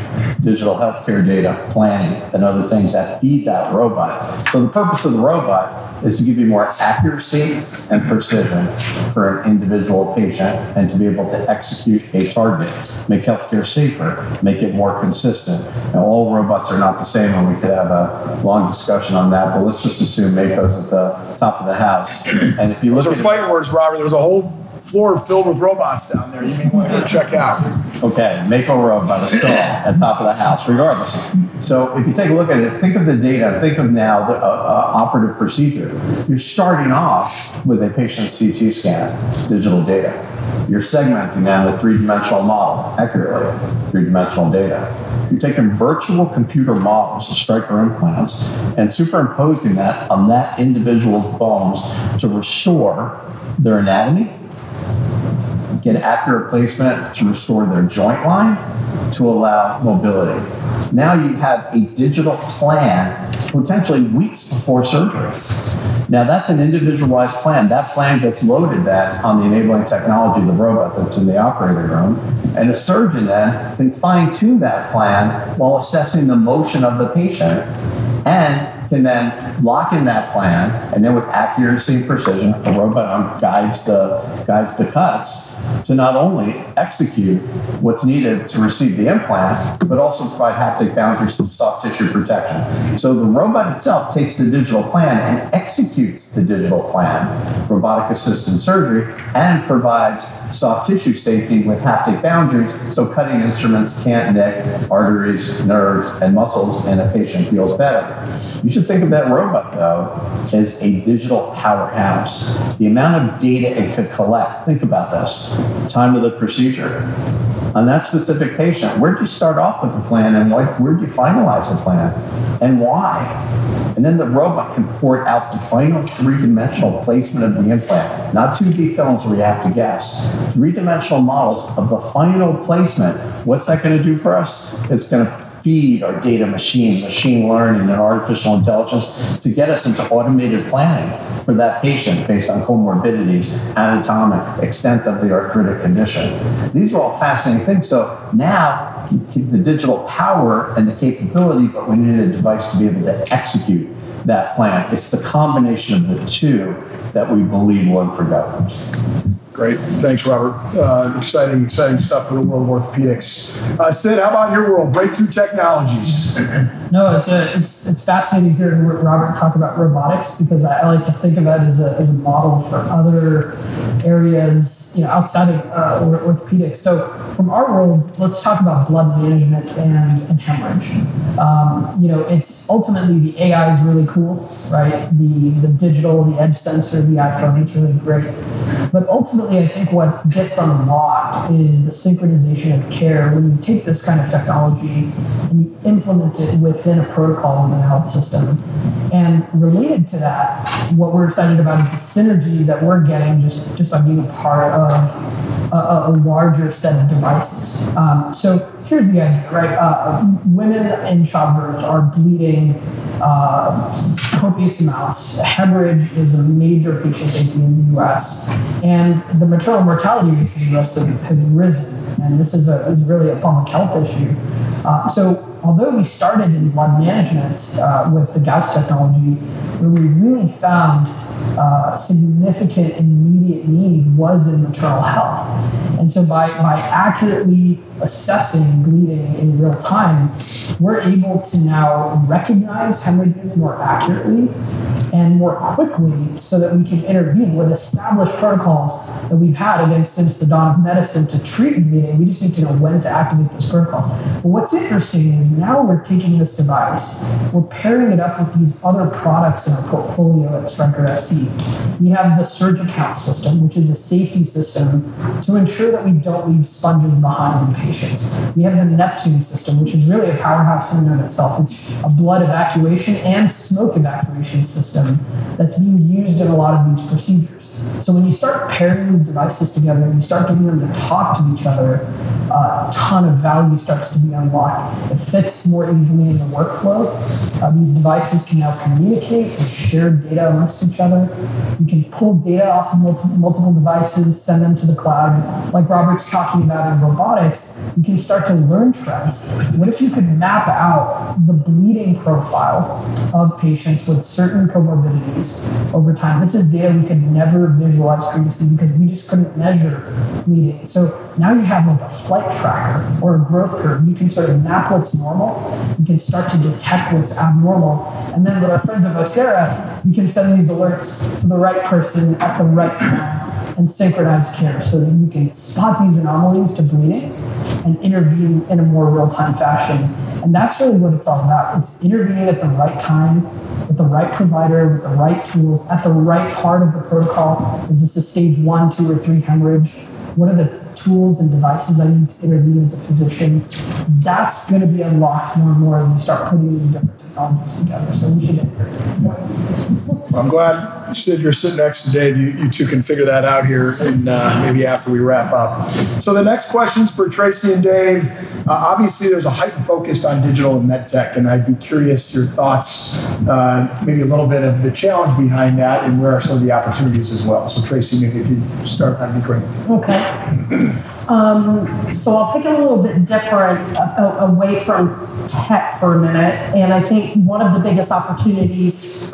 digital healthcare data, planning, and other things that feed that robot. So the purpose of the robot is to give you more accuracy and precision for an individual patient and to be able to execute a target, make healthcare safer, make it more consistent. Now, all robots are not the same, and we could have a long discussion on that, but let's just assume Mako's at the top of the house. And if you look Those are at fighting words, Robert. There was a whole floor filled with robots down there. You may want to go check out. Okay, Mako Robot is still at the top of the house, regardless. So if you take a look at it, think of the data, think of now the uh, uh, operative procedure. You're starting off with a patient's CT scan, digital data. You're segmenting down the three-dimensional model accurately, three-dimensional data. You're taking virtual computer models of Stryker implants and superimposing that on that individual's bones to restore their anatomy, get accurate placement to restore their joint line to allow mobility. Now you have a digital plan potentially weeks before surgery. Now that's an individualized plan. That plan gets loaded then on the enabling technology, the robot that's in the operating room. And a surgeon then can fine tune that plan while assessing the motion of the patient and can then lock in that plan. And then with accuracy and precision, the robot guides the, guides the cuts to not only execute what's needed to receive the implant, but also provide haptic boundaries for soft tissue protection. So the robot itself takes the digital plan and executes the digital plan, robotic assisted surgery, and provides soft tissue safety with haptic boundaries so cutting instruments can't nick arteries, nerves, and muscles, and a patient feels better. You should think of that robot, though, as a digital powerhouse. The amount of data it could collect, think about this time of the procedure. On that specific patient, where'd you start off with the plan and like, where'd you finalize the plan and why? And then the robot can port out the final three dimensional placement of the implant, not 2D films where you have to guess. Three dimensional models of the final placement. What's that going to do for us? It's going to feed our data machine, machine learning, and artificial intelligence to get us into automated planning for that patient based on comorbidities, anatomic, extent of the arthritic condition. These are all fascinating things. So now the digital power and the capability, but we need a device to be able to execute that plan. It's the combination of the two that we believe will improve outcomes. Great. Thanks, Robert. Uh, exciting, exciting stuff for the world of orthopedics. Uh, Sid, how about your world? Breakthrough technologies. No, it's a, it's, it's fascinating hearing Robert talk about robotics because I, I like to think of it as a, as a model for other areas, you know, outside of uh, orthopedics. So from our world, let's talk about blood management and, and hemorrhage. Um, you know, it's ultimately the AI is really cool, right? The the digital, the edge sensor, the iPhone, it's really great. But ultimately, I think what gets unlocked is the synchronization of care when you take this kind of technology and you implement it within a protocol within a health system. And related to that, what we're excited about is the synergies that we're getting just, just by being a part of a, a larger set of devices. Um, so here's the idea, right? Uh, women in childbirth are bleeding uh, copious amounts. Hemorrhage is a major patient safety in the U.S., and the maternal mortality rates in the U.S. have, have risen, and this is, a, is really a public health issue. Uh, so although we started in blood management uh, with the Gauss technology, where we really found uh, significant immediate need was in maternal health. And so by, by accurately assessing bleeding in real time, we're able to now recognize hemorrhages more accurately and more quickly so that we can intervene with established protocols that we've had against since the dawn of medicine to treat bleeding. We just need to know when to activate those protocols. But what's interesting is now we're taking this device, we're pairing it up with these other products in our portfolio at Stryker ST. We have the SurgiCount system, which is a safety system to ensure that we don't leave sponges behind in patients. We have the Neptune system, which is really a powerhouse in and of itself. It's a blood evacuation and smoke evacuation system system that's being used in a lot of these procedures. So when you start pairing these devices together and you start getting them to talk to each other, a ton of value starts to be unlocked. It fits more easily in the workflow. Uh, these devices can now communicate and share data amongst each other. You can pull data off of multiple, multiple devices, send them to the cloud. Like Robert's talking about in robotics, you can start to learn trends. What if you could map out the bleeding profile of patients with certain comorbidities over time? This is data we could never visualize previously because we just couldn't measure bleeding. So now you have like a flight tracker or a growth curve. You can sort of map what's normal. You can start to detect what's abnormal. And then with our friends at Vocera, we can send these alerts to the right person at the right time and synchronize care so that you can spot these anomalies to bleeding and intervene in a more real-time fashion. And that's really what it's all about. It's intervening at the right time with the right provider, with the right tools, at the right part of the protocol. Is this a stage one, two, or three hemorrhage? What are the tools and devices I need to intervene as a physician? That's going to be unlocked more and more as you start putting these different technologies together. So we should. I'm glad, Sid, you're sitting next to Dave. You, you two can figure that out here and uh, maybe after we wrap up. So the next question's for Tracy and Dave. Uh, obviously, there's a heightened focus on digital and medtech, and I'd be curious your thoughts, uh, maybe a little bit of the challenge behind that and where are some of the opportunities as well. So Tracy, maybe if you start, that'd be great. Okay. Um, so I'll take it a little bit different uh, away from tech for a minute. And I think one of the biggest opportunities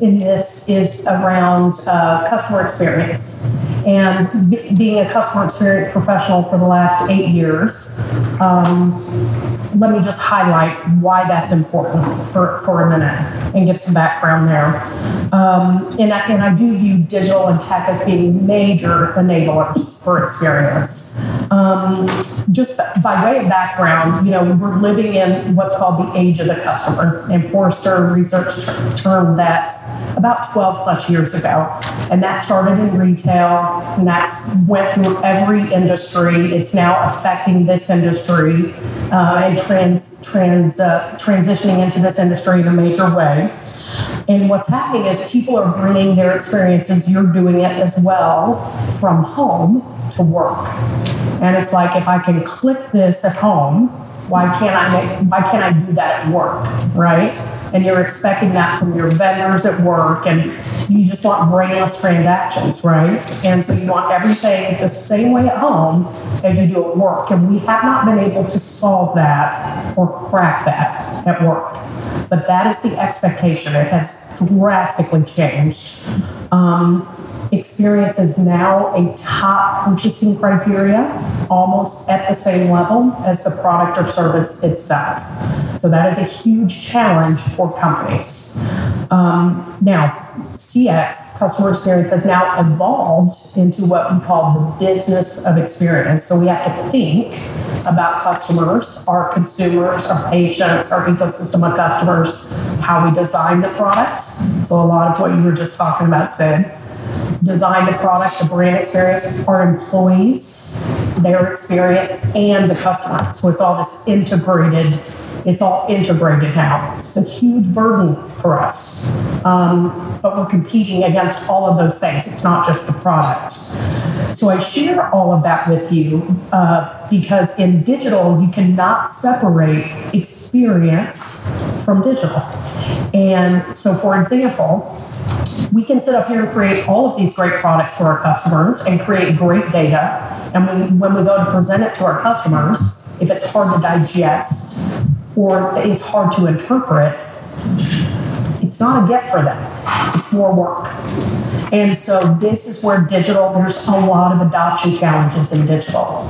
in this is around uh, customer experience. And b- being a customer experience professional for the last eight years, um, let me just highlight why that's important for, for a minute and give some background there. Um, and, I, and I do view digital and tech as being major enablers for experience. Um, just by way of background, you know, we're living in what's called the age of the customer. And Forrester research termed that about 12 plus years ago. And that started in retail, and that's went through every industry. It's now affecting this industry uh, and trans, trans, uh, transitioning into this industry in a major way. And what's happening is people are bringing their experiences, you're doing it as well, from home to work. And it's like if I can click this at home Why can't I make, why can't I do that at work, right? And you're expecting that from your vendors at work, and you just want brainless transactions, right? And so you want everything the same way at home as you do at work. And we have not been able to solve that or crack that at work. But that is the expectation. It has drastically changed. Um, experience is now a top purchasing criteria, almost at the same level as the product or service itself. So that is a huge challenge for companies. Um, now, CX, customer experience, has now evolved into what we call the business of experience. So we have to think about customers, our consumers, our patients, our ecosystem of customers, how we design the product. So a lot of what you were just talking about, Sid design the product, the brand experience, our employees, their experience, and the customer. So it's all this integrated, it's all integrated now. It's a huge burden for us. Um, but we're competing against all of those things. It's not just the product. So I share all of that with you uh, because in digital, you cannot separate experience from digital. And so, for example, we can sit up here and create all of these great products for our customers and create great data. And when, when we go to present it to our customers, if it's hard to digest or it's hard to interpret, it's not a gift for them. It's more work. And so this is where digital, there's a lot of adoption challenges in digital.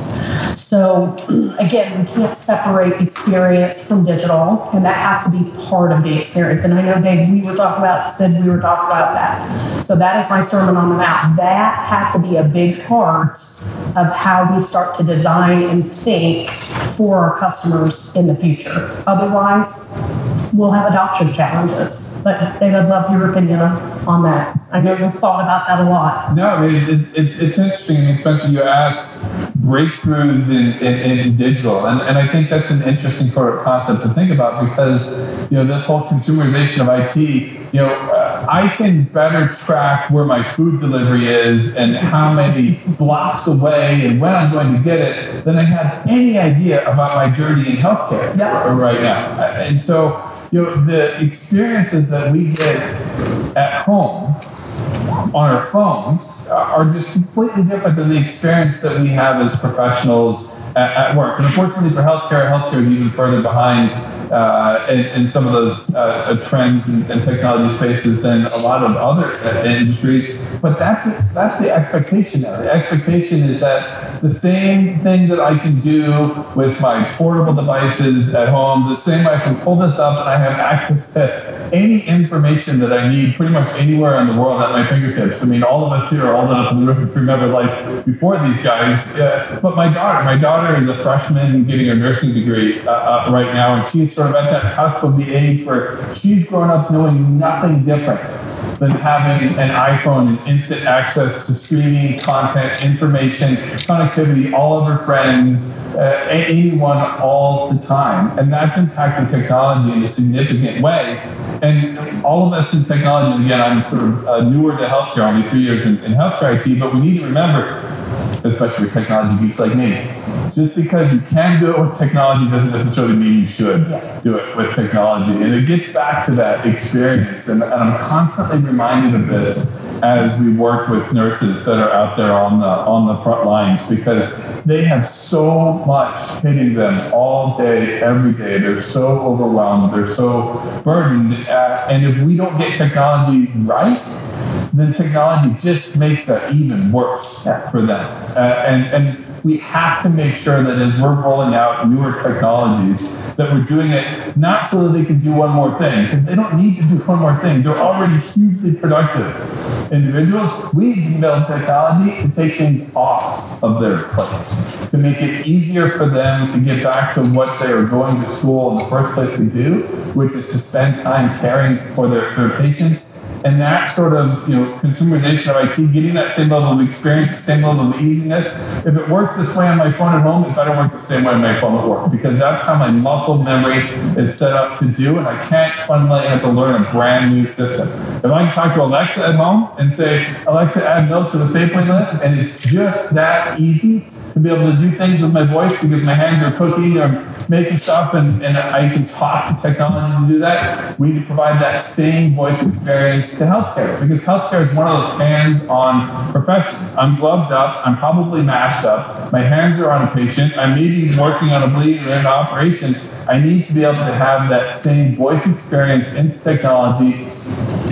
So again, we can't separate experience from digital, and that has to be part of the experience. And I know, Dave, we were talking about, said we were talking about that. So that is my sermon on the mount. That has to be a big part of how we start to design and think for our customers in the future. Otherwise, we'll have adoption challenges. But I'd love your opinion on that. I know you've thought about that a lot. No, I mean, it's, it's, it's interesting. I mean, Spencer, you asked breakthroughs in, in, in, digital. And, and I think that's an interesting concept to think about because, you know, this whole consumerization of IT, you know, uh, I can better track where my food delivery is and how many blocks away and when I'm going to get it than I have any idea about my journey in healthcare right now. And so, you know, the experiences that we get at home on our phones are just completely different than the experience that we have as professionals at, at work. And unfortunately for healthcare, healthcare is even further behind uh, in, in, some of those uh, trends and, and, technology spaces than a lot of other uh, industries. But that's that's the expectation now. The expectation is that the same thing that I can do with my portable devices at home, the same I can pull this up and I have access to any information that I need pretty much anywhere in the world at my fingertips. I mean, all of us here are old enough to remember like before these guys. Uh, but my daughter, my daughter is a freshman getting her nursing degree uh, uh, right now, and she's sort of at that cusp of the age where she's grown up knowing nothing different than having an iPhone and instant access to streaming content, information, connectivity, all of her friends, uh, anyone all the time. And that's impacting technology in a significant way. And all of us in technology, again, I'm sort of uh, newer to healthcare, only three years in, in healthcare IT, but we need to remember, especially with technology geeks like me, just because you can do it with technology doesn't necessarily mean you should do it with technology. And it gets back to that experience. And, and I'm constantly reminded of this as we work with nurses that are out there on the on the front lines because they have so much hitting them all day, every day. They're so overwhelmed. They're so burdened. Uh, and if we don't get technology right, then technology just makes that even worse for them. Uh, and and we have to make sure that as we're rolling out newer technologies, that we're doing it not so that they can do one more thing, because they don't need to do one more thing. They're already hugely productive individuals. We need to build technology to take things off of their plates, to make it easier for them to get back to what they are going to school in the first place to do, which is to spend time caring for their, their patients and that sort of you know consumerization of IT, getting that same level of experience, the same level of easiness. If it works this way on my phone at home, it better work the same way on my phone at work because that's how my muscle memory is set up to do, and I can't fundamentally have to learn a brand new system. If I can talk to Alexa at home and say, Alexa, add milk to the Safeway list, and it's just that easy to be able to do things with my voice because my hands are cooking or making stuff and, and I can talk to technology to do that. We need to provide that same voice experience to healthcare because healthcare is one of those hands-on professions. I'm gloved up, I'm probably masked up, my hands are on a patient, I may be working on a bleed or an operation. I need to be able to have that same voice experience into technology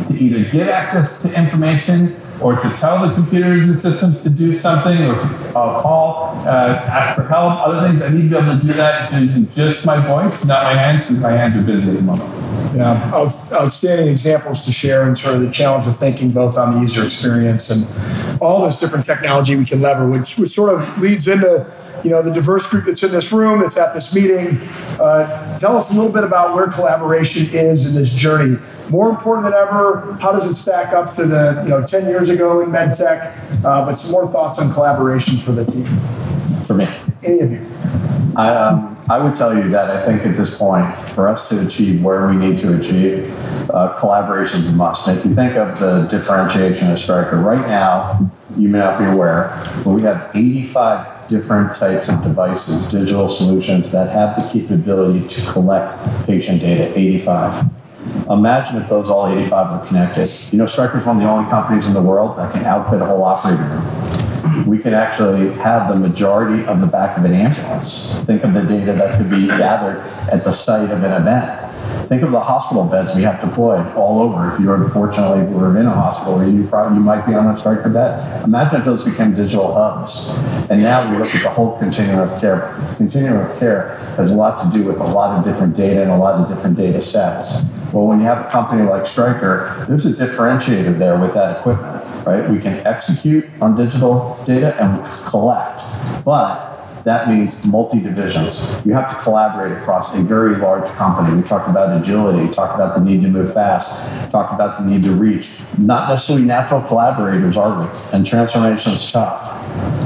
to either get access to information or to tell the computers and systems to do something or to uh, call, uh, ask for help, other things. I need to be able to do that using just my voice, not my hands, because my hands are busy at the moment. Yeah, out, outstanding examples to share and sort of the challenge of thinking both on the user experience and all this different technology we can lever, which, which sort of leads into you know the diverse group that's in this room that's at this meeting uh, tell us a little bit about where collaboration is in this journey more important than ever how does it stack up to the you know 10 years ago in medtech uh, but some more thoughts on collaboration for the team for me any of you I, um, I would tell you that I think at this point, for us to achieve where we need to achieve, uh, collaboration is a must. And if you think of the differentiation of Stryker, right now, you may not be aware, but we have 85 different types of devices, digital solutions that have the capability to collect patient data, 85. Imagine if those all 85 were connected. You know, Stryker is one of the only companies in the world that can outfit a whole operating room we can actually have the majority of the back of an ambulance. Think of the data that could be gathered at the site of an event. Think of the hospital beds we have deployed all over. If you are fortunately were in a hospital, you probably you might be on a Stryker bed. Imagine if those became digital hubs. And now we look at the whole continuum of care. Continuum of care has a lot to do with a lot of different data and a lot of different data sets. Well, when you have a company like Stryker, there's a differentiator there with that equipment right? We can execute on digital data and collect, but that means multi-divisions. You have to collaborate across a very large company. We talked about agility, talked about the need to move fast, talked about the need to reach. Not necessarily natural collaborators, are we? And transformation is tough.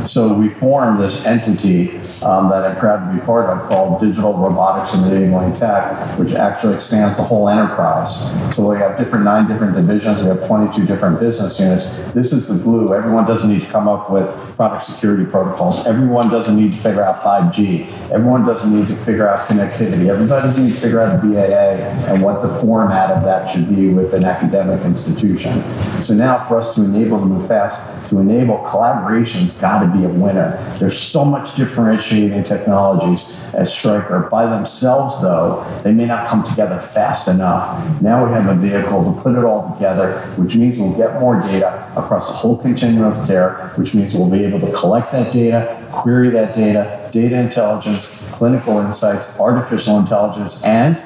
So we formed this entity um, that I'm proud to be part of called Digital Robotics and Enabling Tech, which actually expands the whole enterprise. So we have different nine different divisions. We have 22 different business units. This is the glue. Everyone doesn't need to come up with product security protocols. Everyone doesn't need to figure out 5G. Everyone doesn't need to figure out connectivity. Everybody needs to figure out BAA and what the format of that should be with an academic institution. So now for us to enable to move fast, to enable collaboration's got to be a winner. There's so much differentiating technologies at Stryker. By themselves, though, they may not come together fast enough. Now we have a vehicle to put it all together, which means we'll get more data across the whole continuum of care, which means we'll be able to collect that data, query that data, data intelligence, clinical insights, artificial intelligence, and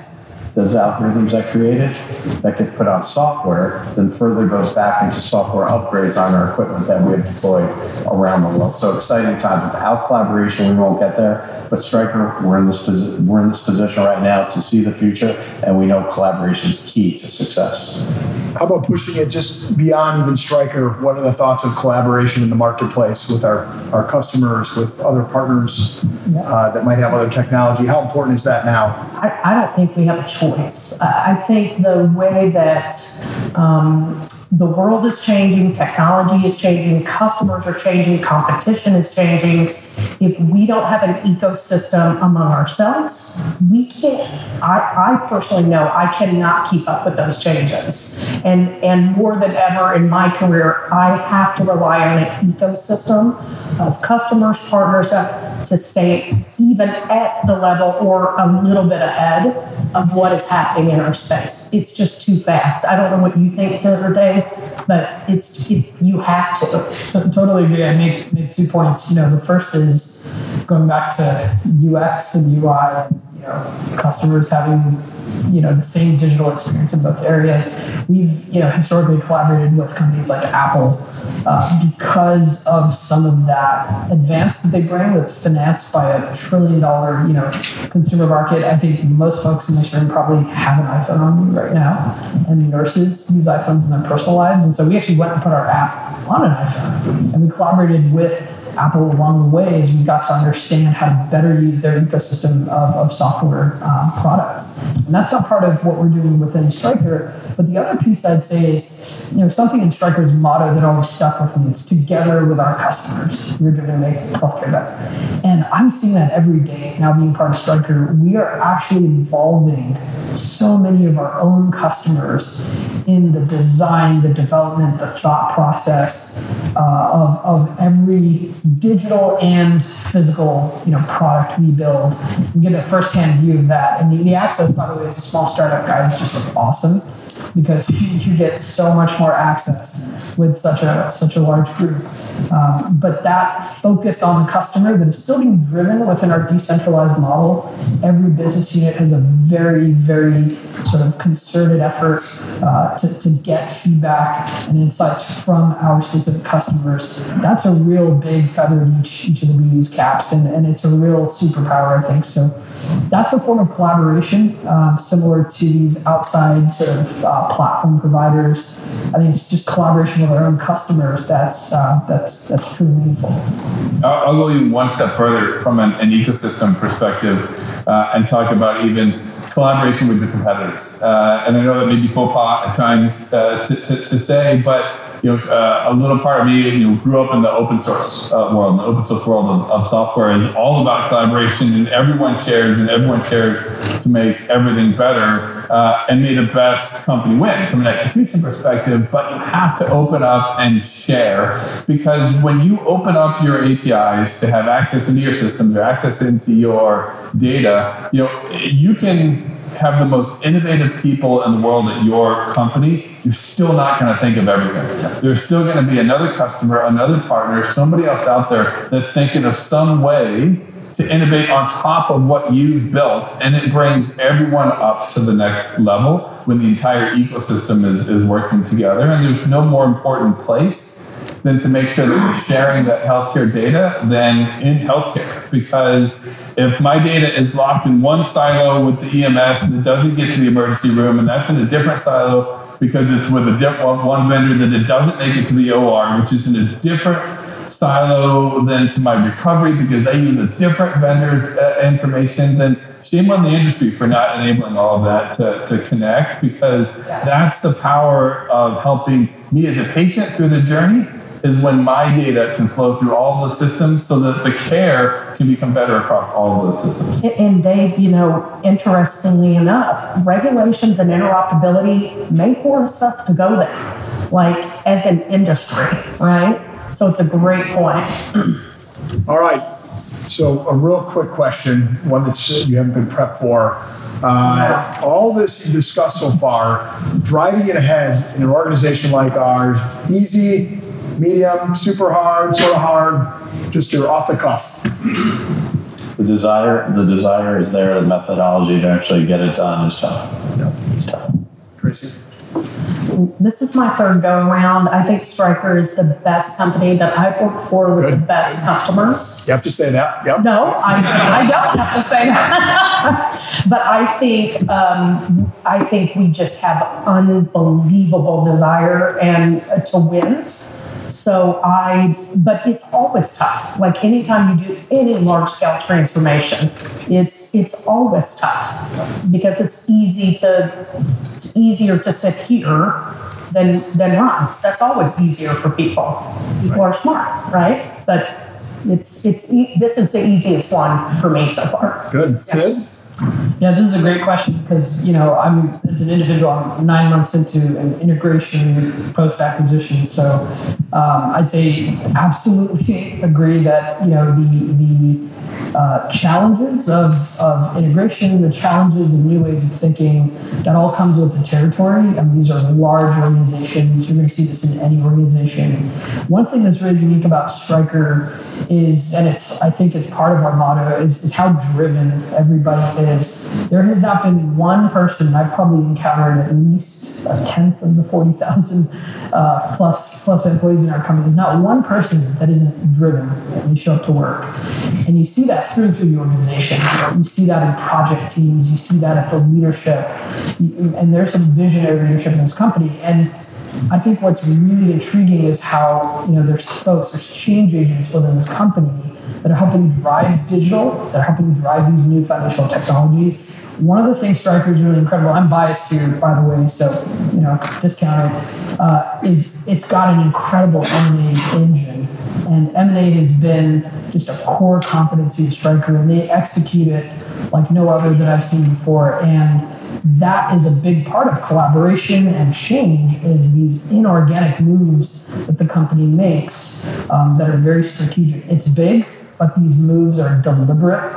those algorithms I created that gets put on software, then further goes back into software upgrades on our equipment that we have deployed around the world. So exciting times. Without collaboration, we won't get there. But Stryker, we're in this posi- we're in this position right now to see the future, and we know collaboration is key to success. How about pushing it just beyond even Stryker? What are the thoughts of collaboration in the marketplace with our, our customers, with other partners uh, that might have other technology? How important is that now? I, I don't think we have a choice. I think the way that um, the world is changing, technology is changing, customers are changing, competition is changing if we don't have an ecosystem among ourselves, we can't. I, I personally know I cannot keep up with those changes. And, and more than ever in my career, I have to rely on an ecosystem of customers, partners uh, to stay even at the level or a little bit ahead of what is happening in our space. It's just too fast. I don't know what you think, Senator Dave, but it's it, you have to. Totally agree. I make make two points. You know, the first is going back to UX and UI, you know, customers having you know the same digital experience in both areas. We've you know historically collaborated with companies like Apple uh, because of some of that advance that they bring that's financed by a trillion dollar you know consumer market. I think most folks in this room probably have an iPhone on you right now, and nurses use iPhones in their personal lives. And so we actually went and put our app on an iPhone, and we collaborated with Apple along the way is we got to understand how to better use their ecosystem of, of software um, products. And that's not part of what we're doing within Stryker. But the other piece I'd say is, you know, something in Stryker's motto that always stuck with me. is together with our customers. We're going to make healthcare better. And I'm seeing that every day now being part of Stryker. We are actually involving so many of our own customers in the design, the development, the thought process uh, of, of every digital and physical you know product we build and get a firsthand view of that. And the, the access, by the way, as a small startup guy, is just awesome because you get so much more access with such a such a large group. Um, but that focus on the customer that is still being driven within our decentralized model. Every business unit has a very very sort of concerted effort uh, to, to get feedback and insights from our specific customers. That's a real big feather in each each of the BUs caps, and, and it's a real superpower, I think. So that's a form of collaboration um, similar to these outside sort of uh, platform providers. I think it's just collaboration with our own customers that's uh, that's that's truly meaningful. I'll, go even one step further from an, an ecosystem perspective uh, and talk about even collaboration with the competitors. Uh, and I know that may be faux pas at times uh, to, to, to say, but you know, uh, a little part of me, you know, grew up in the open source uh, world. The open source world of, of, software is all about collaboration, and everyone shares, and everyone shares to make everything better, uh, and may the best company win from an execution perspective. But you have to open up and share because when you open up your APIs to have access into your systems or access into your data, you know, you can have the most innovative people in the world at your company, you're still not going to think of everything. There's still going to be another customer, another partner, somebody else out there that's thinking of some way to innovate on top of what you've built. And it brings everyone up to the next level when the entire ecosystem is, is working together. And there's no more important place than to make sure that we're sharing that healthcare data than in healthcare. Because if my data is locked in one silo with the EMS and it doesn't get to the emergency room, and that's in a different silo because it's with a different one vendor that it doesn't make it to the OR, which is in a different silo than to my recovery because they use a different vendor's uh, information, then shame on the industry for not enabling all of that to, to connect because that's the power of helping me as a patient through the journey is when my data can flow through all the systems so that the care can become better across all of the systems. And Dave, you know, interestingly enough, regulations and interoperability may force us to go there, like as an industry, right? So it's a great point. All right. So a real quick question, one that you haven't been prepped for. Uh, all this you discussed so far, driving it ahead in an organization like ours, easy, medium, super hard, sort of hard, just your off the cuff. The desire, the desire is there. The methodology to actually get it done is tough. Yep. It's tough. Tracy this is my third go around. I think Stryker is the best company that I've worked for with Good. the best customers. You have to say that. Yep. No, I, I don't have to say that. but I think um, I think we just have unbelievable desire and uh, to win. So I, but it's always tough. Like anytime you do any large scale transformation, it's it's always tough because it's easy to it's easier to sit here than than run. That's always easier for people. People right. are smart, right? But it's it's this is the easiest one for me so far. Good. Yeah. Sid? Yeah, this is a great question because you know I'm as an individual, I'm nine months into an integration post acquisition, so um, I'd say absolutely agree that you know the the uh, challenges of, of integration, the challenges of new ways of thinking, that all comes with the territory. I mean, these are large organizations. You're going to see this in any organization. One thing that's really unique about Stryker is, and it's I think it's part of our motto, is, is how driven everybody is. There has not been one person I've probably encountered at least a tenth of the forty thousand uh, plus plus employees in our company. There's not one person that isn't driven they show up to work, and you see that through through the organization. You see that in project teams. You see that at the leadership, and there's some visionary leadership in this company, and I think what's really intriguing is how you know there's folks, there's change agents within this company that are helping drive digital, that are helping drive these new financial technologies. One of the things Stryker is really incredible. I'm biased here, by the way, so you know, discounted. Uh, is it's got an incredible M&A engine, and M&A has been just a core competency of Stryker, and they execute it like no other that I've seen before. And that is a big part of collaboration and change is these inorganic moves that the company makes um, that are very strategic. It's big, but these moves are deliberate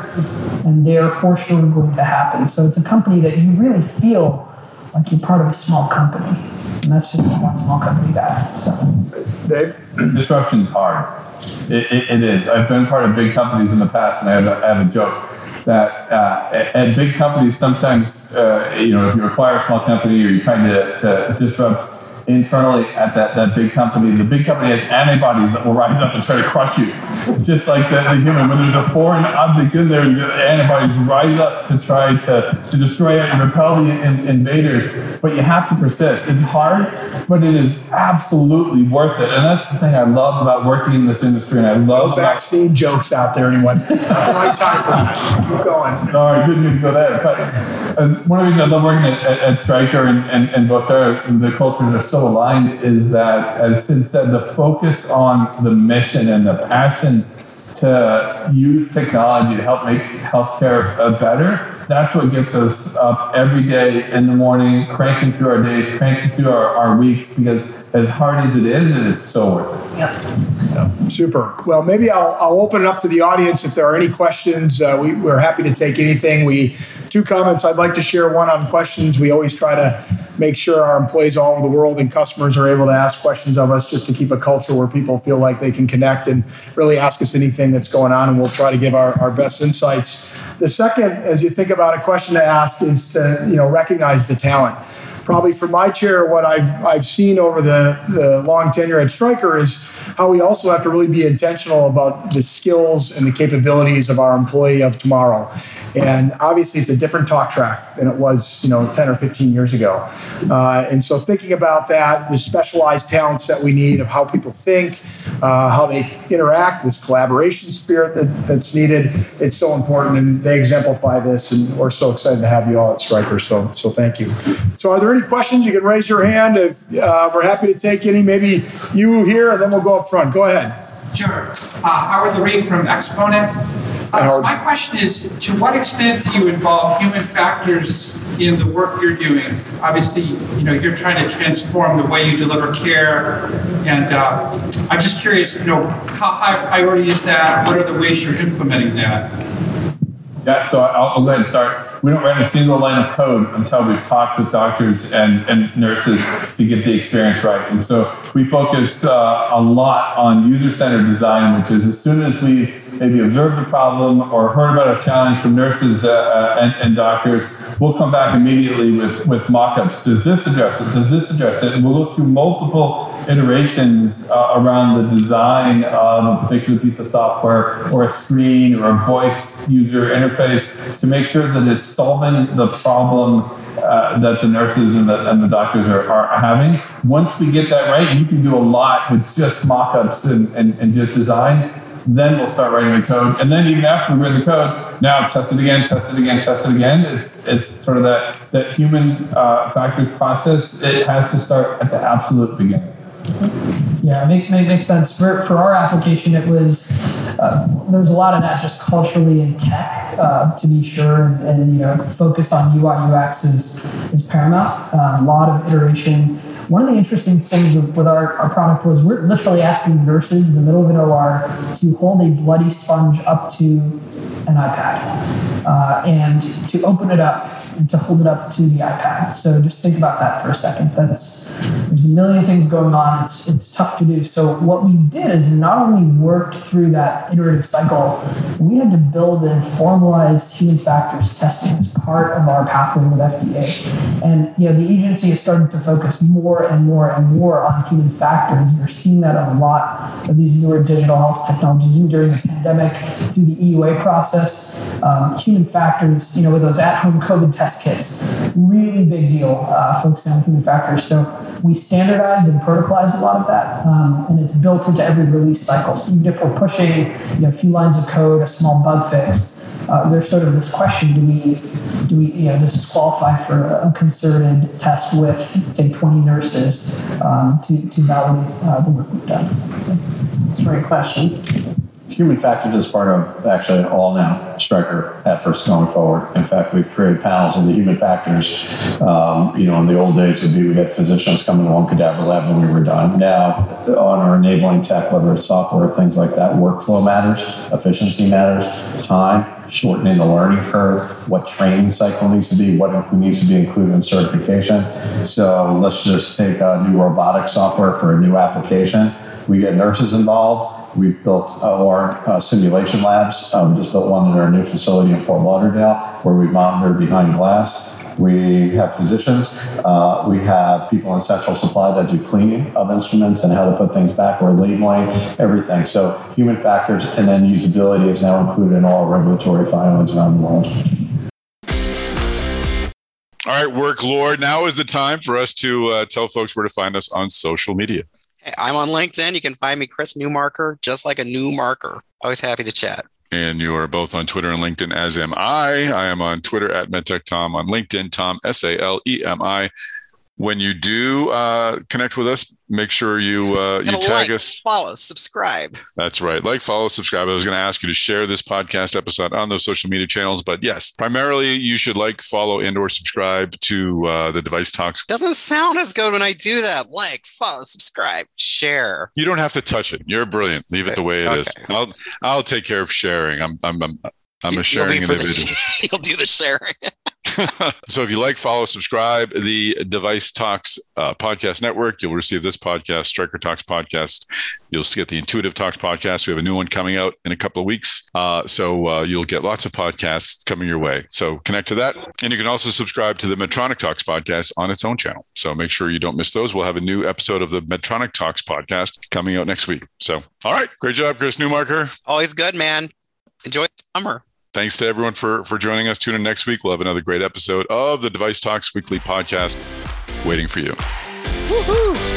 and they are for sure going to happen. So it's a company that you really feel like you're part of a small company. And that's just one small company guy. So Dave? Disruption is hard. It, it, it is. I've been part of big companies in the past, and I have a, I have a joke that uh, at big companies, sometimes, uh, you know, if you acquire a small company or you're trying to, to disrupt internally at that, that big company, the big company has antibodies that will rise up and try to crush you. Just like the, the human, when there's a foreign object in there, the antibodies rise up to try to, to destroy it and repel the in, invaders. But you have to persist. It's hard, but it is absolutely worth it. And that's the thing I love about working in this industry. And I love no vaccine jokes out there, anyone. right time for that. Keep going. All right, didn't need to go there. But uh, one of the reasons I love working at, at, at Stryker and, and, and Vocera, the cultures are so aligned is that, as Sid said, the focus on the mission and the passion to use technology to help make healthcare uh, better. That's what gets us up every day in the morning, cranking through our days, cranking through our, our weeks, because as hard as it is, it is so worth it. Yeah. yeah. Super. Well, maybe I'll, I'll open it up to the audience if there are any questions. Uh, we, we're happy to take anything. We two comments I'd like to share. One on questions. We always try to make sure our employees all over the world and customers are able to ask questions of us just to keep a culture where people feel like they can connect and really ask us anything that's going on, and we'll try to give our, our best insights. The second, as you think about a question to ask, is to you know recognize the talent. Probably from my chair, what I've I've seen over the, the long tenure at Stryker is how we also have to really be intentional about the skills and the capabilities of our employee of tomorrow. And obviously, it's a different talk track than it was, you know, 10 or 15 years ago. Uh, and so, thinking about that, the specialized talents that we need of how people think, uh, how they interact, this collaboration spirit that, that's needed, it's so important. And they exemplify this. And we're so excited to have you all at Stryker. So, so thank you. So, are there any questions? You can raise your hand. If uh, we're happy to take any, maybe you here, and then we'll go up front. Go ahead. Sure. Uh, Howard Laree from Exponent. Uh, so my question is, to what extent do you involve human factors in the work you're doing? Obviously, you know, you're trying to transform the way you deliver care, and uh, I'm just curious, you know, how high priority is that? What are the ways you're implementing that? Yeah, so I'll, I'll go ahead and start. We don't write a single line of code until we've talked with doctors and, and nurses to get the experience right. And so we focus uh, a lot on user centered design, which is as soon as we maybe observed a problem or heard about a challenge from nurses uh, uh, and, and, doctors, we'll come back immediately with, with mock-ups. Does this address it? Does this address it? And we'll go through multiple iterations uh, around the design of a particular piece of software or a screen or a voice user interface to make sure that it's solving the problem uh, that the nurses and the, and the doctors are, are having. Once we get that right, you can do a lot with just mock-ups and, and, and just design then we'll start writing the code. And then even after we write the code, now test it again, test it again, test it again. It's, it's sort of that, that human uh, factors process. It has to start at the absolute beginning. Yeah, make, make makes sense. For, for our application, it was uh, there was a lot of that just culturally in tech uh, to be sure, and, and, you know, focus on UI UX is is paramount. Uh, a lot of iteration one of the interesting things with, our, our product was we're literally asking nurses in the middle of an OR to hold a bloody sponge up to an iPad uh, and to open it up and to hold it up to the iPad. So just think about that for a second. That's there's a million things going on. It's it's tough to do. So what we did is not only worked through that iterative cycle, we had to build in formalized human factors testing as part of our pathway with FDA. And you know the agency has started to focus more and more and more on human factors. We're seeing that on a lot of these newer digital health technologies, even during the pandemic, through the EUA process. Um, human factors, you know, with those at-home COVID test kits, really big deal uh, focusing on human factors. So we standardize and protocolize a lot of that, um, and it's built into every release cycle. So even if we're pushing you know, a few lines of code, a small bug fix, uh, there's sort of this question: Do we, do we, you know, does this qualify for a concerted test with, say, 20 nurses um, to to validate uh, the work we've done? So, that's a great question. Human factors is part of actually all now Stryker efforts going forward. In fact, we've created panels of the human factors. Um, you know, in the old days would be we had physicians coming to one cadaver lab when we were done. Now, on our enabling tech, whether it's software, things like that, workflow matters, efficiency matters, time, shortening the learning curve, what training cycle needs to be, what needs to be included in certification. So let's just take a new robotic software for a new application. We get nurses involved. We've built our uh, simulation labs. Uh, we just built one in our new facility in Fort Lauderdale where we monitor behind glass. We have physicians. Uh, we have people in central supply that do cleaning of instruments and how to put things back. We're labeling everything. So human factors and then usability is now included in all regulatory filings around the world. All right, work lord. Now is the time for us to uh, tell folks where to find us on social media. I'm on LinkedIn. You can find me Chris Newmarker, just like a new marker. Always happy to chat and you are both on Twitter and LinkedIn, as am I. I am on Twitter at MedTechTom, on LinkedIn, Tom, S A L E M I when you do uh, connect with us, make sure you uh, you tag like, us, follow, subscribe. That's right. Like, follow, subscribe. I was going to ask you to share this podcast episode on those social media channels, but yes, primarily you should like, follow, and or subscribe to uh, the Device Talks. Doesn't sound as good when I do that. Like, follow, subscribe, share. You don't have to touch it. You're brilliant. Leave it the way it okay. is. I'll I'll take care of sharing. I'm I'm I'm, I'm a sharing individual. The, you'll do the sharing. so if you like, follow, subscribe the Device Talks uh, podcast network. You'll receive this podcast, Stryker Talks podcast. You'll get the Intuitive Talks podcast. We have a new one coming out in a couple of weeks. Uh, so uh, you'll get lots of podcasts coming your way. So connect to that. And you can also subscribe to the Medtronic Talks podcast on its own channel. So make sure you don't miss those. We'll have a new episode of the Medtronic Talks podcast coming out next week. So, all right. Great job, Chris Newmarker. Always good, man. Enjoy summer thanks to everyone for for joining us. Tune in next week. We'll have another great episode of the Device Talks Weekly Podcast waiting for you. Woohoo!